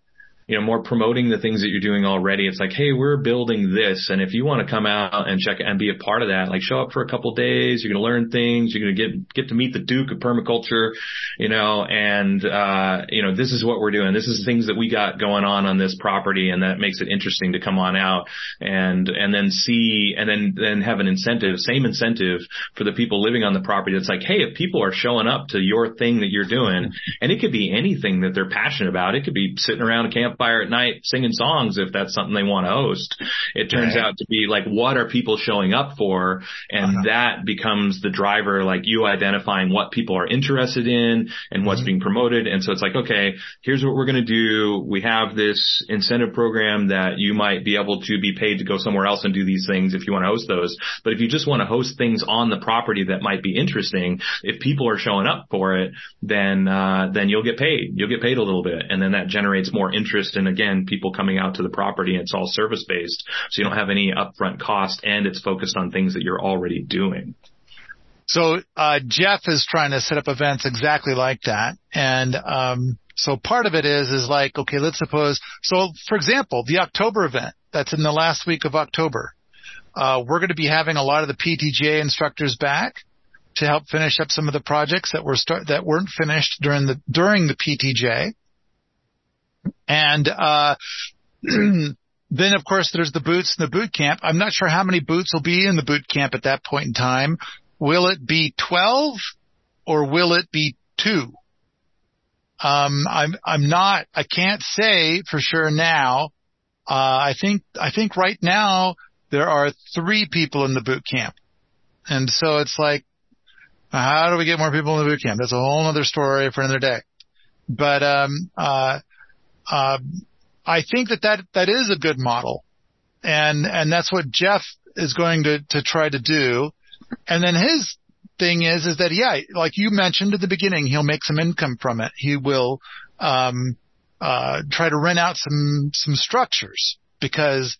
You know, more promoting the things that you're doing already. It's like, hey, we're building this, and if you want to come out and check and be a part of that, like show up for a couple days, you're going to learn things, you're going to get get to meet the Duke of permaculture, you know, and uh, you know, this is what we're doing. This is things that we got going on on this property, and that makes it interesting to come on out and and then see and then then have an incentive, same incentive for the people living on the property. It's like, hey, if people are showing up to your thing that you're doing, and it could be anything that they're passionate about. It could be sitting around a camp campfire at night singing songs if that's something they want to host. It turns right. out to be like, what are people showing up for? And uh-huh. that becomes the driver, like you identifying what people are interested in and what's mm-hmm. being promoted. And so it's like, okay, here's what we're going to do. We have this incentive program that you might be able to be paid to go somewhere else and do these things if you want to host those. But if you just want to host things on the property that might be interesting, if people are showing up for it, then, uh, then you'll get paid. You'll get paid a little bit. And then that generates more interest and again, people coming out to the property and it's all service based. So you don't have any upfront cost and it's focused on things that you're already doing. So, uh, Jeff is trying to set up events exactly like that. And, um, so part of it is, is like, okay, let's suppose, so for example, the October event that's in the last week of October, uh, we're going to be having a lot of the PTJ instructors back to help finish up some of the projects that were start, that weren't finished during the, during the PTJ. And, uh, then of course there's the boots and the boot camp. I'm not sure how many boots will be in the boot camp at that point in time. Will it be 12 or will it be two? Um, I'm, I'm not, I can't say for sure now. Uh, I think, I think right now there are three people in the boot camp. And so it's like, how do we get more people in the boot camp? That's a whole other story for another day. But, um, uh, um, I think that, that that is a good model, and and that's what Jeff is going to to try to do. And then his thing is is that yeah, like you mentioned at the beginning, he'll make some income from it. He will um, uh, try to rent out some some structures because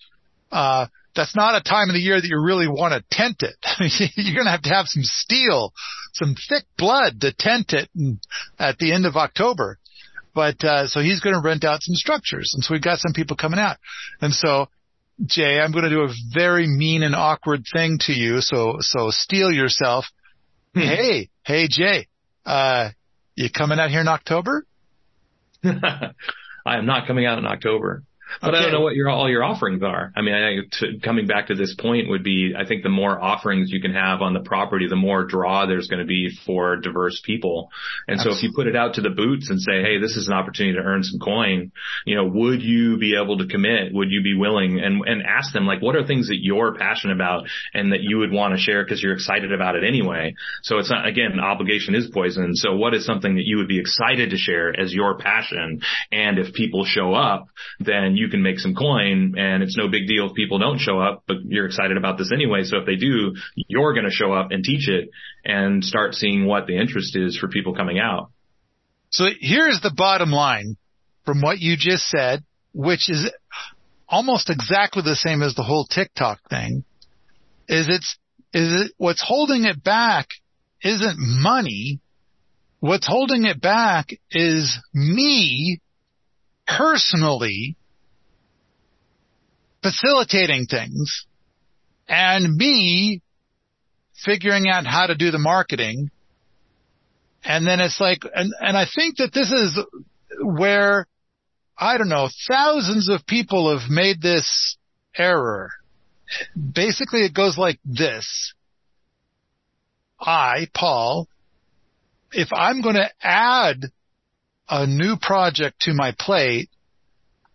uh, that's not a time of the year that you really want to tent it. You're going to have to have some steel, some thick blood to tent it at the end of October. But uh, so he's going to rent out some structures, and so we've got some people coming out. And so, Jay, I'm going to do a very mean and awkward thing to you. So so steel yourself. Hmm. Hey, hey, Jay, uh, you coming out here in October? I am not coming out in October. But okay. I don't know what your all your offerings are. I mean, I, to, coming back to this point would be, I think the more offerings you can have on the property, the more draw there's going to be for diverse people. And Absolutely. so if you put it out to the boots and say, hey, this is an opportunity to earn some coin, you know, would you be able to commit? Would you be willing? And and ask them like, what are things that you're passionate about and that you would want to share because you're excited about it anyway. So it's not again, obligation is poison. So what is something that you would be excited to share as your passion? And if people show up, then you can make some coin and it's no big deal if people don't show up, but you're excited about this anyway. So if they do, you're going to show up and teach it and start seeing what the interest is for people coming out. So here's the bottom line from what you just said, which is almost exactly the same as the whole TikTok thing is it's, is it, what's holding it back isn't money. What's holding it back is me personally facilitating things and me figuring out how to do the marketing. And then it's like, and, and I think that this is where, I don't know, thousands of people have made this error. Basically it goes like this. I, Paul, if I'm going to add a new project to my plate,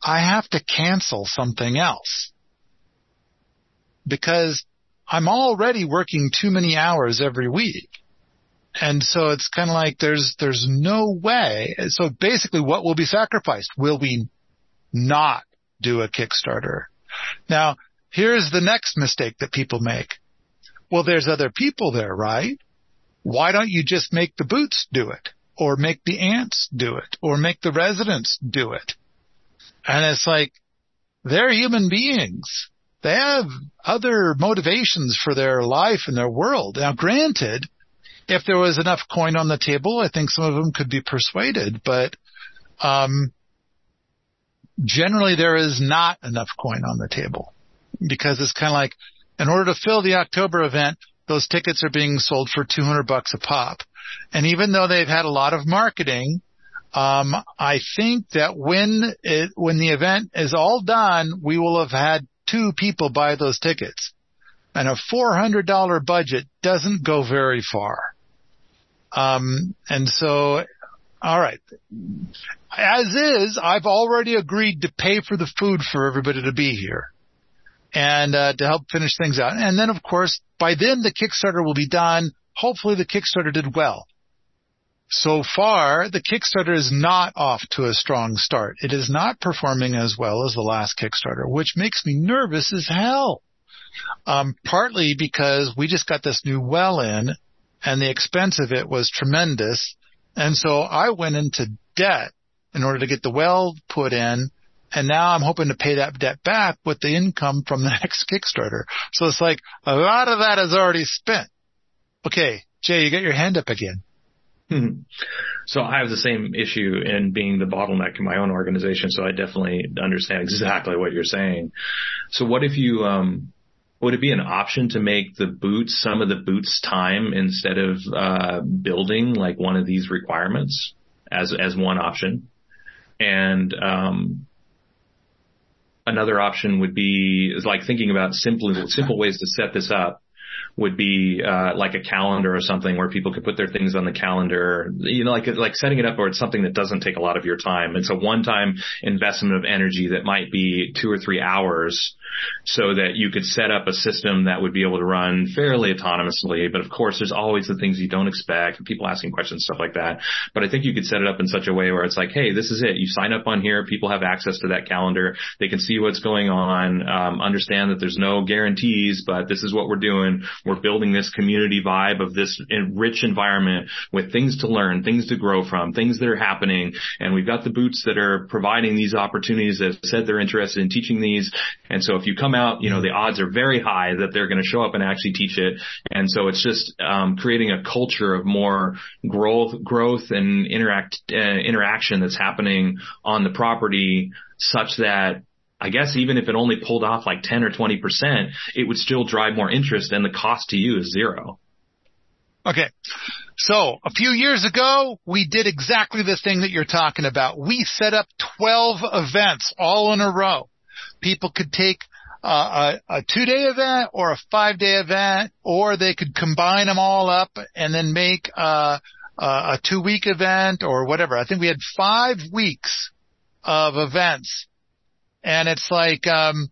I have to cancel something else because I'm already working too many hours every week. And so it's kind of like there's, there's no way. So basically what will be sacrificed? Will we not do a Kickstarter? Now, here's the next mistake that people make. Well, there's other people there, right? Why don't you just make the boots do it? Or make the ants do it? Or make the residents do it? And it's like, they're human beings. They have other motivations for their life and their world. Now granted, if there was enough coin on the table, I think some of them could be persuaded, but, um, generally there is not enough coin on the table because it's kind of like, in order to fill the October event, those tickets are being sold for 200 bucks a pop. And even though they've had a lot of marketing, um, I think that when it, when the event is all done, we will have had two people buy those tickets. And a $400 budget doesn't go very far. Um, and so, all right. As is, I've already agreed to pay for the food for everybody to be here and uh, to help finish things out. And then, of course, by then the Kickstarter will be done. Hopefully, the Kickstarter did well. So far, the Kickstarter is not off to a strong start. It is not performing as well as the last Kickstarter, which makes me nervous as hell. Um, partly because we just got this new well in and the expense of it was tremendous. And so I went into debt in order to get the well put in. And now I'm hoping to pay that debt back with the income from the next Kickstarter. So it's like a lot of that is already spent. Okay. Jay, you got your hand up again. So I have the same issue in being the bottleneck in my own organization. So I definitely understand exactly what you're saying. So what if you, um, would it be an option to make the boots some of the boots time instead of uh, building like one of these requirements as as one option and um, another option would be is like thinking about simple simple ways to set this up would be uh, like a calendar or something where people could put their things on the calendar. You know, like like setting it up where it's something that doesn't take a lot of your time. It's a one-time investment of energy that might be two or three hours so that you could set up a system that would be able to run fairly autonomously. But of course, there's always the things you don't expect, people asking questions, stuff like that. But I think you could set it up in such a way where it's like, hey, this is it. You sign up on here. People have access to that calendar. They can see what's going on, um, understand that there's no guarantees, but this is what we're doing. We're building this community vibe of this rich environment with things to learn, things to grow from, things that are happening. And we've got the boots that are providing these opportunities that said they're interested in teaching these. And so if you come out, you know, the odds are very high that they're going to show up and actually teach it. And so it's just um, creating a culture of more growth, growth and interact uh, interaction that's happening on the property, such that I guess even if it only pulled off like 10 or 20 percent, it would still drive more interest, and the cost to you is zero. Okay. So a few years ago, we did exactly the thing that you're talking about. We set up 12 events all in a row. People could take uh, a, a two day event or a five day event, or they could combine them all up and then make uh, a two week event or whatever. I think we had five weeks of events and it's like, um,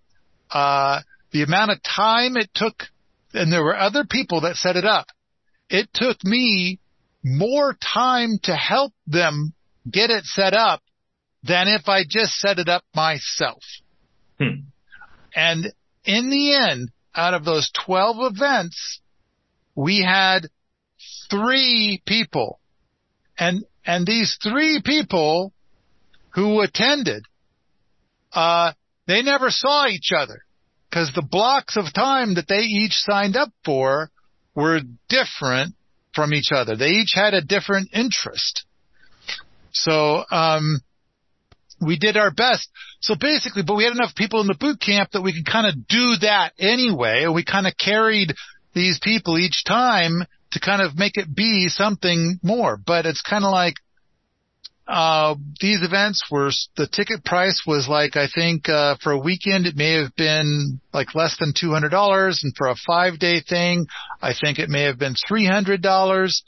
uh, the amount of time it took, and there were other people that set it up. It took me more time to help them get it set up than if I just set it up myself. Hmm. And in the end, out of those 12 events, we had three people and, and these three people who attended, uh, they never saw each other because the blocks of time that they each signed up for were different from each other. They each had a different interest. So, um, we did our best. So basically, but we had enough people in the boot camp that we could kind of do that anyway. We kind of carried these people each time to kind of make it be something more. But it's kind of like, uh, these events were, the ticket price was like, I think, uh, for a weekend, it may have been like less than $200. And for a five day thing, I think it may have been $300.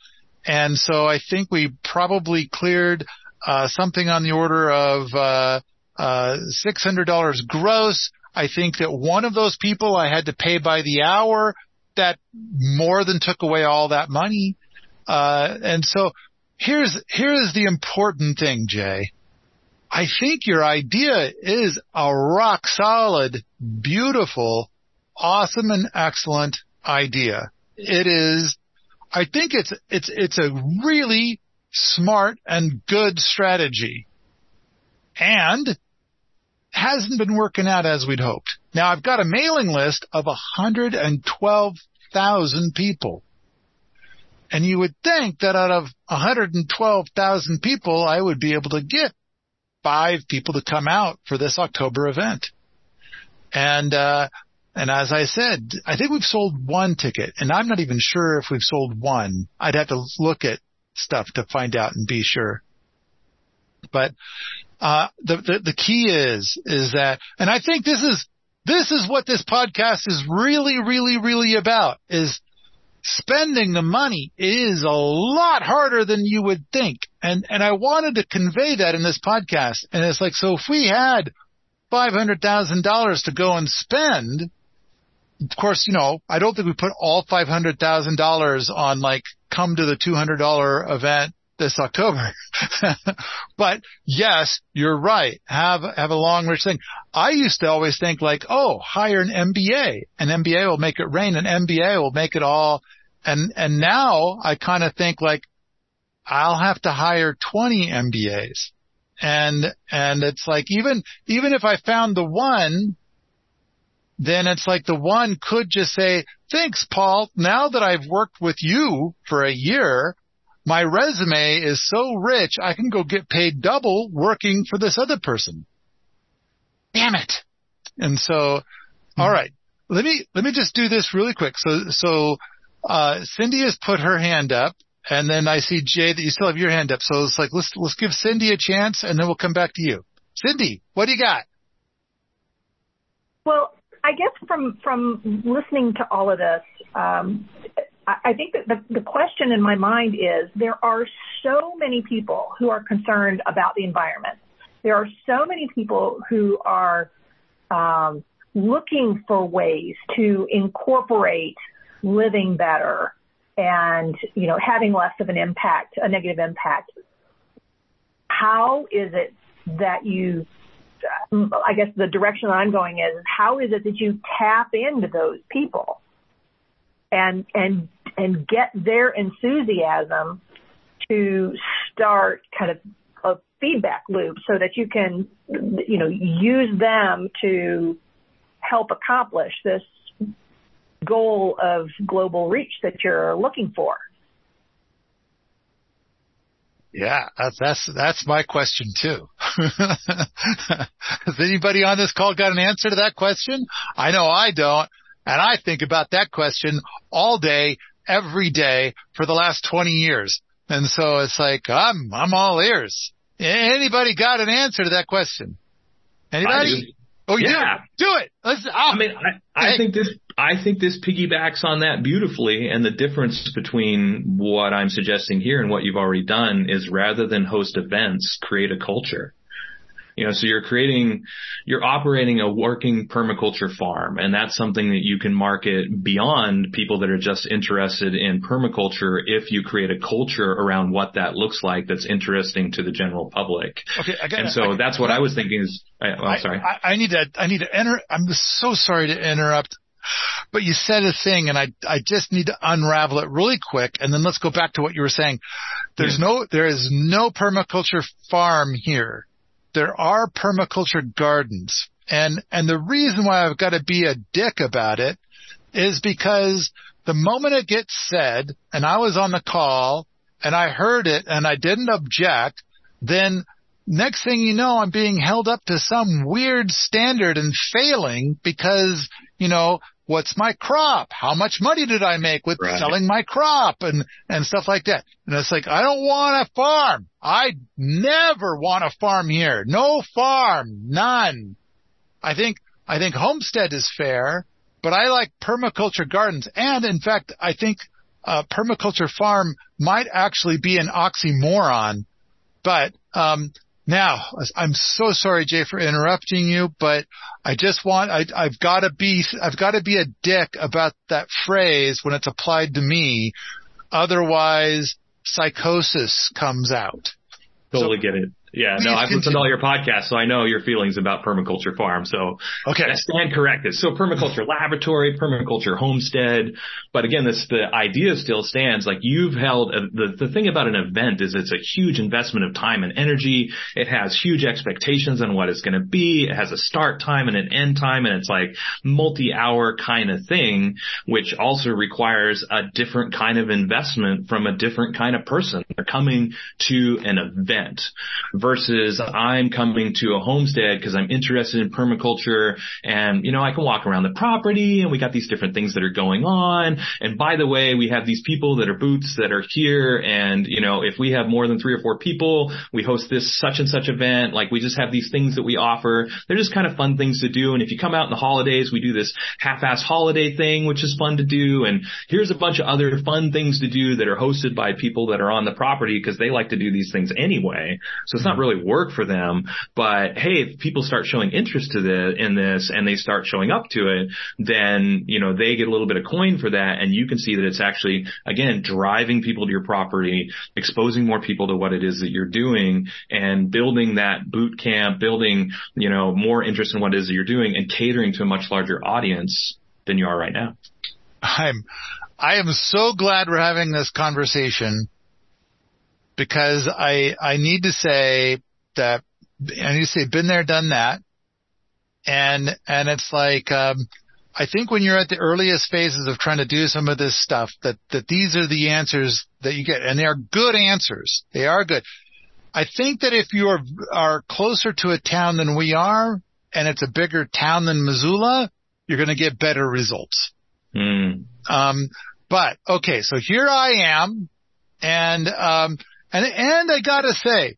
And so I think we probably cleared, uh, something on the order of, uh, uh, $600 gross. I think that one of those people I had to pay by the hour that more than took away all that money. Uh, and so here's, here's the important thing, Jay. I think your idea is a rock solid, beautiful, awesome and excellent idea. It is, I think it's, it's, it's a really smart and good strategy and hasn't been working out as we'd hoped. Now I've got a mailing list of 112,000 people. And you would think that out of 112,000 people, I would be able to get five people to come out for this October event. And, uh, and as I said, I think we've sold one ticket and I'm not even sure if we've sold one. I'd have to look at stuff to find out and be sure. But, uh, the, the, the key is, is that, and I think this is, this is what this podcast is really, really, really about is spending the money is a lot harder than you would think. And, and I wanted to convey that in this podcast. And it's like, so if we had $500,000 to go and spend, of course, you know, I don't think we put all $500,000 on like come to the $200 event this October. but yes, you're right. Have, have a long rich thing. I used to always think like, oh, hire an MBA. An MBA will make it rain. An MBA will make it all. And, and now I kind of think like, I'll have to hire 20 MBAs. And, and it's like even, even if I found the one, then it's like the one could just say, thanks, Paul. Now that I've worked with you for a year, my resume is so rich, I can go get paid double working for this other person. Damn it. And so, mm-hmm. all right, let me, let me just do this really quick. So, so, uh, Cindy has put her hand up and then I see Jay that you still have your hand up. So it's like, let's, let's give Cindy a chance and then we'll come back to you. Cindy, what do you got? Well, I guess from, from listening to all of this, um, I think that the, question in my mind is there are so many people who are concerned about the environment. There are so many people who are um, looking for ways to incorporate living better and you know having less of an impact, a negative impact. How is it that you? I guess the direction I'm going is how is it that you tap into those people? and and and get their enthusiasm to start kind of a feedback loop so that you can you know use them to help accomplish this goal of global reach that you're looking for. Yeah, that's that's that's my question too. Has anybody on this call got an answer to that question? I know I don't. And I think about that question all day every day for the last 20 years. And so it's like, I'm, I'm all ears. Anybody got an answer to that question? Anybody? Oh, Yeah. do. Do it. Let's, I mean, I, I Hey. think this, I think this piggybacks on that beautifully. And the difference between what I'm suggesting here and what you've already done is rather than host events, create a culture. You know, so you're creating, you're operating a working permaculture farm and that's something that you can market beyond people that are just interested in permaculture if you create a culture around what that looks like that's interesting to the general public. okay. I got And so I- that's what I was thinking is, I, well, sorry. I, I need to, I need to enter, I'm so sorry to interrupt, but you said a thing and I, I just need to unravel it really quick and then let's go back to what you were saying. There's no, there is no permaculture farm here. There are permaculture gardens. And, and the reason why I've got to be a dick about it is because the moment it gets said and I was on the call and I heard it and I didn't object, then next thing you know, I'm being held up to some weird standard and failing because, you know, what's my crop? How much money did I make with Right. selling my crop and, and stuff like that? And it's like, I don't want a farm. I never want a farm here. No farm. None. I think, I think homestead is fair, but I like permaculture gardens. And in fact, I think a permaculture farm might actually be an oxymoron. But, um, now, I'm so sorry, Jay, for interrupting you, but I just want, I, I've gotta be, I've gotta be a dick about that phrase when it's applied to me. Otherwise, psychosis comes out. Totally get it. Yeah, no, I've listened to all your podcasts, so I know your feelings about permaculture farm. So Okay. I stand corrected. So permaculture laboratory, permaculture homestead. But again, this, the idea still stands. Like you've held, a, the, the thing about an event is it's a huge investment of time and energy. It has huge expectations on what it's going to be. It has a start time and an end time and it's like multi-hour kind of thing, which also requires a different kind of investment from a different kind of person. They're coming to an event versus I'm coming to a homestead because I'm interested in permaculture and, you know, I can walk around the property and we got these different things that are going on. And by the way, we have these people that are boots that are here. And, you know, if we have more than three or four people, we host this such and such event. Like we just have these things that we offer. They're just kind of fun things to do. And if you come out in the holidays, we do this half-ass holiday thing, which is fun to do. And here's a bunch of other fun things to do that are hosted by people that are on the property because they like to do these things anyway. So it's not really work for them. But hey, if people start showing interest to the, in this and they start showing up to it, then, you know, they get a little bit of coin for that. And you can see that it's actually, again, driving people to your property, exposing more people to what it is that you're doing and building that boot camp, building, you know, more interest in what it is that you're doing and catering to a much larger audience than you are right now. I'm, I am so glad we're having this conversation because I, I need to say that, I need to say been there, done that. And, and it's like, um, I think when you're at the earliest phases of trying to do some of this stuff, that, that these are the answers that you get, and they are good answers. They are good. I think that if you are, are closer to a town than we are, and it's a bigger town than Missoula, you're going to get better results. Mm. Um, but okay, so here I am, and um, and and I gotta say,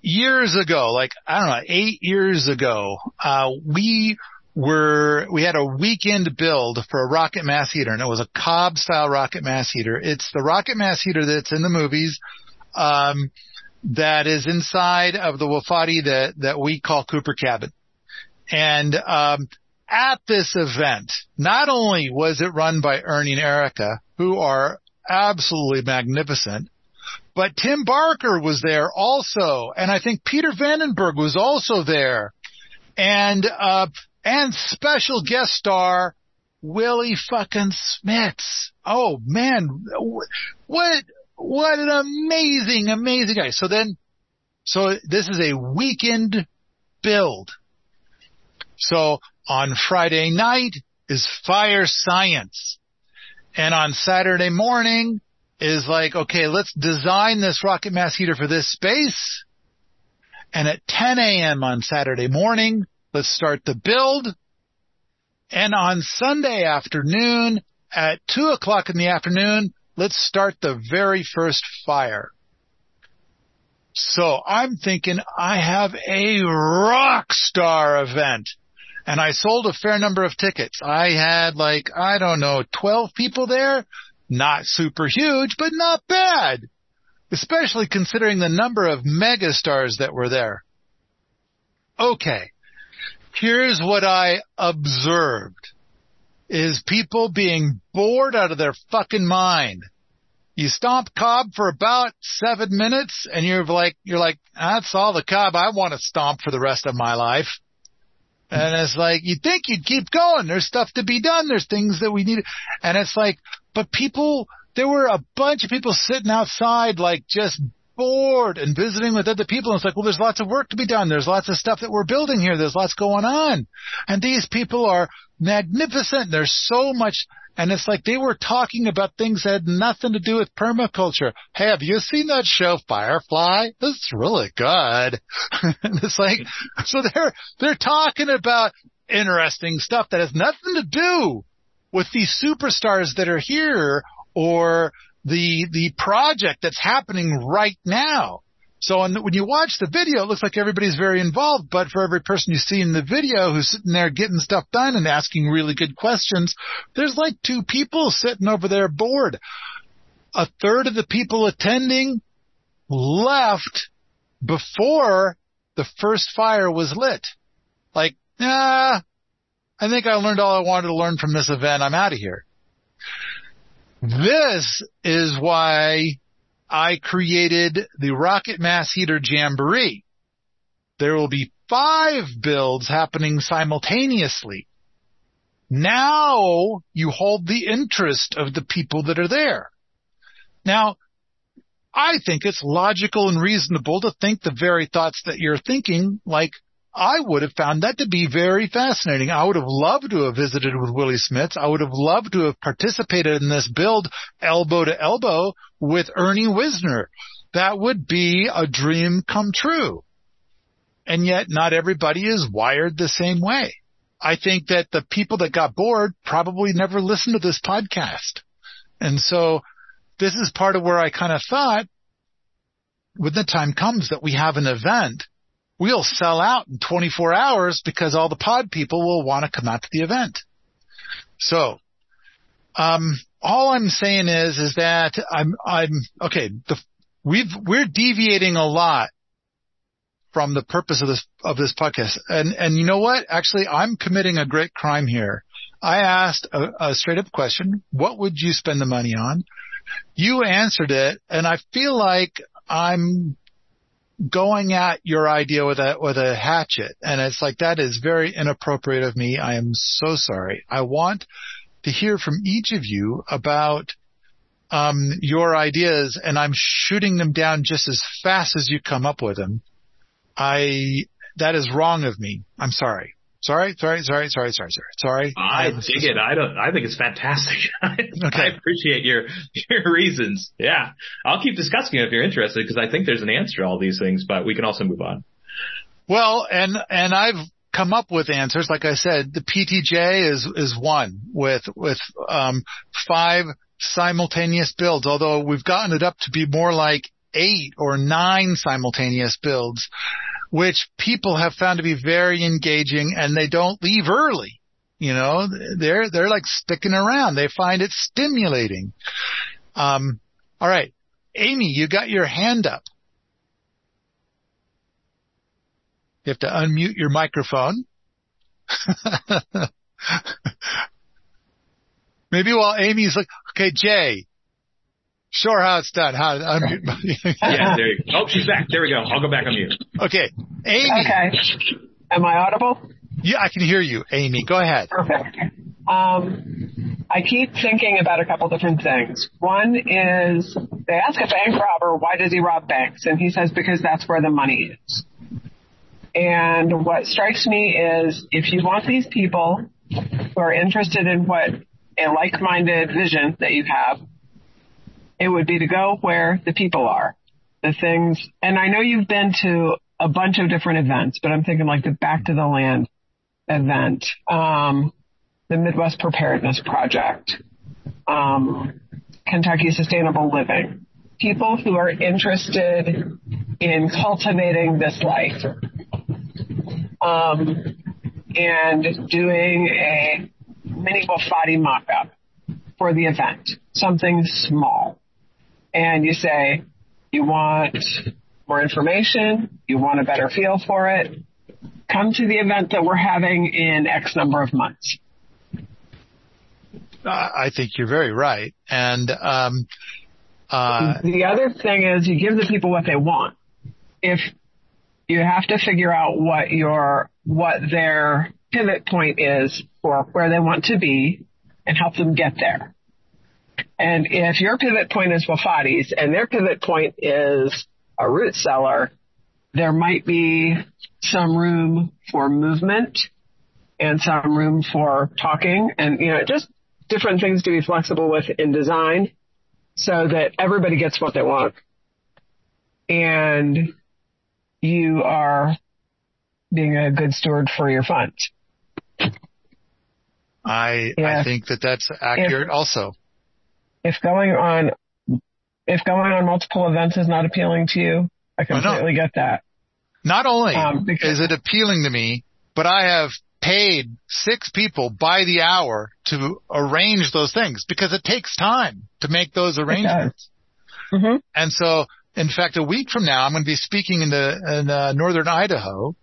years ago, like I don't know, eight years ago, uh, we were we had a weekend build for a rocket mass heater, and it was a cob style rocket mass heater. It's the rocket mass heater that's in the movies. Um, that is inside of the Wofati that, that we call Cooper Cabin. And, um, at this event, not only was it run by Ernie and Erica, who are absolutely magnificent, but Tim Barker was there also. And I think Peter van den Berg was also there. And, uh, and special guest star Willie fucking Smits. Oh man, what, what an amazing, amazing guy. So then, so this is a weekend build. So on Friday night is fire science. And on Saturday morning is like, okay, let's design this rocket mass heater for this space. And at 10 a.m. on Saturday morning, let's start the build. And on Sunday afternoon at two o'clock in the afternoon, let's start the very first fire. So I'm thinking I have a rock star event and I sold a fair number of tickets. I had like, I don't know, 12 people there. Not super huge, but not bad. Especially considering the number of megastars that were there. Okay. Here's what I observed is people being bored out of their fucking mind. You stomp cob for about seven minutes and you're like, you're like, that's all the cob I want to stomp for the rest of my life. And it's like, you think you'd keep going. There's stuff to be done. There's things that we need. And it's like, but people, there were a bunch of people sitting outside, like just bored and visiting with other people. And it's like, well, there's lots of work to be done. There's lots of stuff that we're building here. There's lots going on. And these people are magnificent. There's so much. And it's like they were talking about things that had nothing to do with permaculture. Hey, have you seen that show Firefly? It's really good. and it's like, so they're, they're talking about interesting stuff that has nothing to do with these superstars that are here or the, the project that's happening right now. So when you watch the video, it looks like everybody's very involved, but for every person you see in the video who's sitting there getting stuff done and asking really good questions, there's like two people sitting over there bored. A third of the people attending left before the first fire was lit. Like, nah, I think I learned all I wanted to learn from this event. I'm out of here. This is why I created the Rocket Mass Heater Jamboree. There will be five builds happening simultaneously. Now you hold the interest of the people that are there. Now, I think it's logical and reasonable to think the very thoughts that you're thinking, like, I would have found that to be very fascinating. I would have loved to have visited with Willie Smits. I would have loved to have participated in this build elbow to elbow with Ernie Wisner. That would be a dream come true. And yet not everybody is wired the same way. I think that the people that got bored probably never listened to this podcast. And so this is part of where I kind of thought when the time comes that we have an event we'll sell out in 24 hours because all the pod people will want to come out to the event. So, um, all I'm saying is, is that I'm, I'm, okay, the, we've, we're deviating a lot from the purpose of this, of this podcast. And, and you know what? Actually, I'm committing a great crime here. I asked a, a straight up question. What would you spend the money on? You answered it and I feel like I'm going at your idea with a with a hatchet and it's like that is very inappropriate of me. I am so sorry. I want to hear from each of you about um, your ideas and i'm shooting them down just as fast as you come up with them. I that is wrong of me. I'm sorry Sorry, sorry, sorry, sorry, sorry, sorry, sorry. I dig it. I don't. I think it's fantastic. okay. I appreciate your your reasons. Yeah, I'll keep discussing it if you're interested because I think there's an answer to all these things. But we can also move on. Well, and and I've come up with answers. Like I said, the PTJ is is one with with um, five simultaneous builds. Although we've gotten it up to be more like eight or nine simultaneous builds which people have found to be very engaging and they don't leave early. You know, they're, they're like sticking around. They find it stimulating. Um, all right. Amy, you got your hand up. You have to unmute your microphone. Maybe while Amy's like, okay, Jay, Sure, how it's done. How unmute. yeah, there you go. Oh, she's back. There we go. I'll go back on mute. Okay, Amy. Okay. Am I audible? Yeah, I can hear you, Amy. Go ahead. Perfect. Um, I keep thinking about a couple different things. One is they ask a bank robber why does he rob banks, and he says because that's where the money is. And what strikes me is if you want these people who are interested in what a like-minded vision that you have it would be to go where the people are, the things. And I know you've been to a bunch of different events, but I'm thinking like the Back to the Land event, um, the Midwest Preparedness Project. um, Kentucky Sustainable Living. People who are interested in cultivating this life um, and doing a mini Wofati mock-up for the event, something small. And you say, you want more information, you want a better feel for it, come to the event that we're having in X number of months. I think you're very right. And um, uh, the other thing is you give the people what they want. If you have to figure out what your what their pivot point is for where they want to be and help them get there. And if your pivot point is Wofatis and their pivot point is a root cellar, there might be some room for movement and some room for talking and, you know, just different things to be flexible with in design so that everybody gets what they want. And you are being a good steward for your funds. I, yeah. I think that that's accurate if, also. If going on, if going on multiple events is not appealing to you, I completely get that. Not only um, because, is it appealing to me, but I have paid six people by the hour to arrange those things because it takes time to make those arrangements. Mm-hmm. And so, in fact, a week from now, I'm going to be speaking in the in uh, northern Idaho,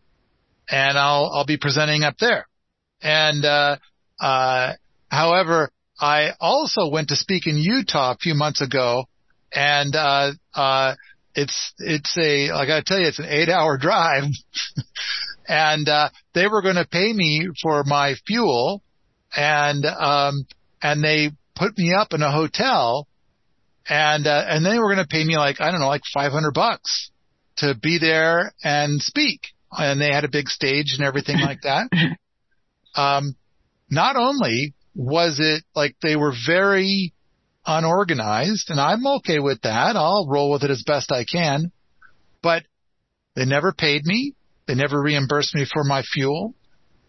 and I'll I'll be presenting up there. And uh, uh, however, I also went to speak in Utah a few months ago, and uh, uh, it's it's a like I tell you, it's an eight hour drive, and uh, they were going to pay me for my fuel, and um, and they put me up in a hotel, and uh, and they were going to pay me like I don't know, like five hundred bucks to be there and speak, and they had a big stage and everything like that. Um, not only was it like they were very unorganized, and I'm okay with that. I'll roll with it as best I can. But they never paid me. They never reimbursed me for my fuel.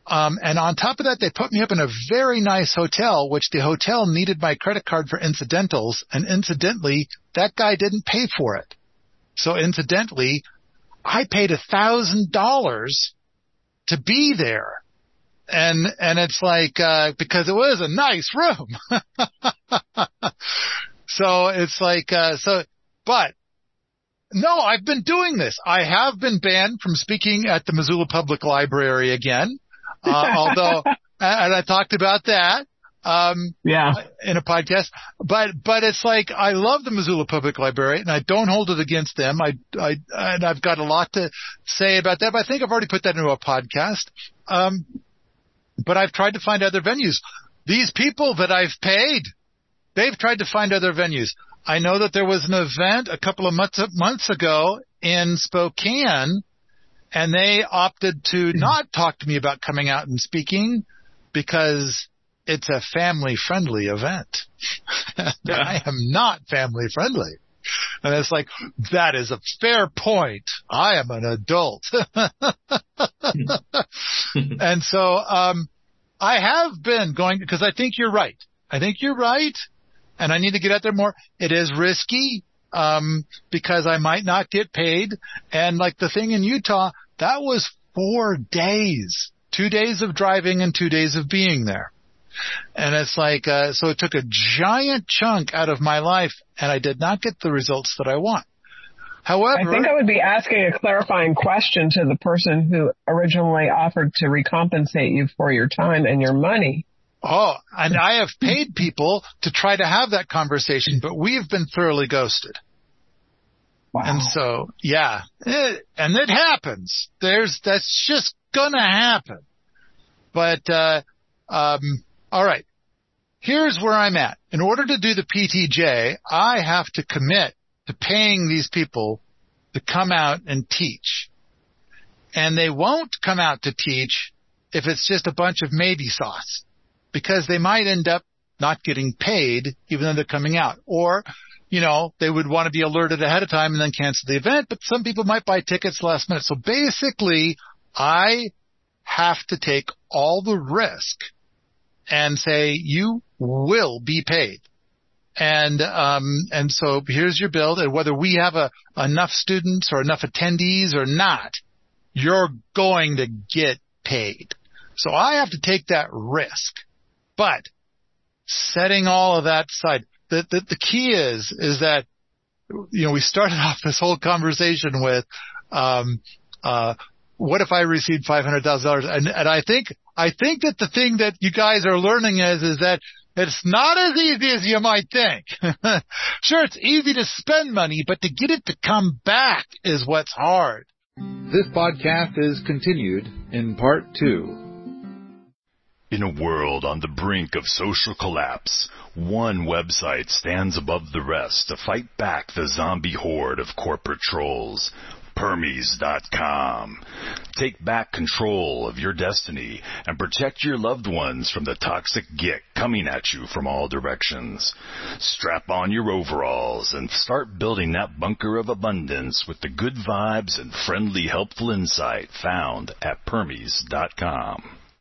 Um, and on top of that, they put me up in a very nice hotel, which the hotel needed my credit card for incidentals. And incidentally, that guy didn't pay for it. So incidentally, I paid a thousand dollars to be there and and it's like uh because it was a nice room. So it's like uh so but no i've been doing this. I have been banned from speaking at the missoula public library again uh, although and i talked about that um yeah. in a podcast but but it's like i love the missoula public library and i don't hold it against them. I i and i've got a lot to say about that but i think i've already put that into a podcast. Um but I've tried to find other venues. These people that I've paid, they've tried to find other venues. I know that there was an event a couple of months, months ago in Spokane and they opted to mm-hmm. not talk to me about coming out and speaking because it's a family friendly event. I am not family friendly. And it's like, that is a fair point. I am an adult. and so, um, I have been going, because I think you're right. I think you're right. And I need to get out there more. It is risky, um, because I might not get paid. And like the thing in Utah, that was four days, two days of driving and two days of being there. And it's like, uh, so it took a giant chunk out of my life and I did not get the results that I want. However, I think I would be asking a clarifying question to the person who originally offered to recompensate you for your time and your money. Oh, and I have paid people to try to have that conversation, but we've been thoroughly ghosted. Wow. And so, yeah, it, and it happens. There's, that's just gonna happen. But, uh, um, all right. Here's where I'm at. In order to do the PTJ, I have to commit to paying these people to come out and teach. And they won't come out to teach if it's just a bunch of maybe sauce because they might end up not getting paid even though they're coming out or you know, they would want to be alerted ahead of time and then cancel the event, but some people might buy tickets last minute. So basically, I have to take all the risk and say, you will be paid. And, um, and so here's your bill and whether we have a, enough students or enough attendees or not, you're going to get paid. So I have to take that risk, but setting all of that aside, the, the, the key is, is that, you know, we started off this whole conversation with, um, uh, what if I received $500,000? And, and I think, I think that the thing that you guys are learning is, is that it's not as easy as you might think. sure, it's easy to spend money, but to get it to come back is what's hard. This podcast is continued in part two. In a world on the brink of social collapse, one website stands above the rest to fight back the zombie horde of corporate trolls. Permies.com. Take back control of your destiny and protect your loved ones from the toxic git coming at you from all directions. Strap on your overalls and start building that bunker of abundance with the good vibes and friendly helpful insight found at Permies.com.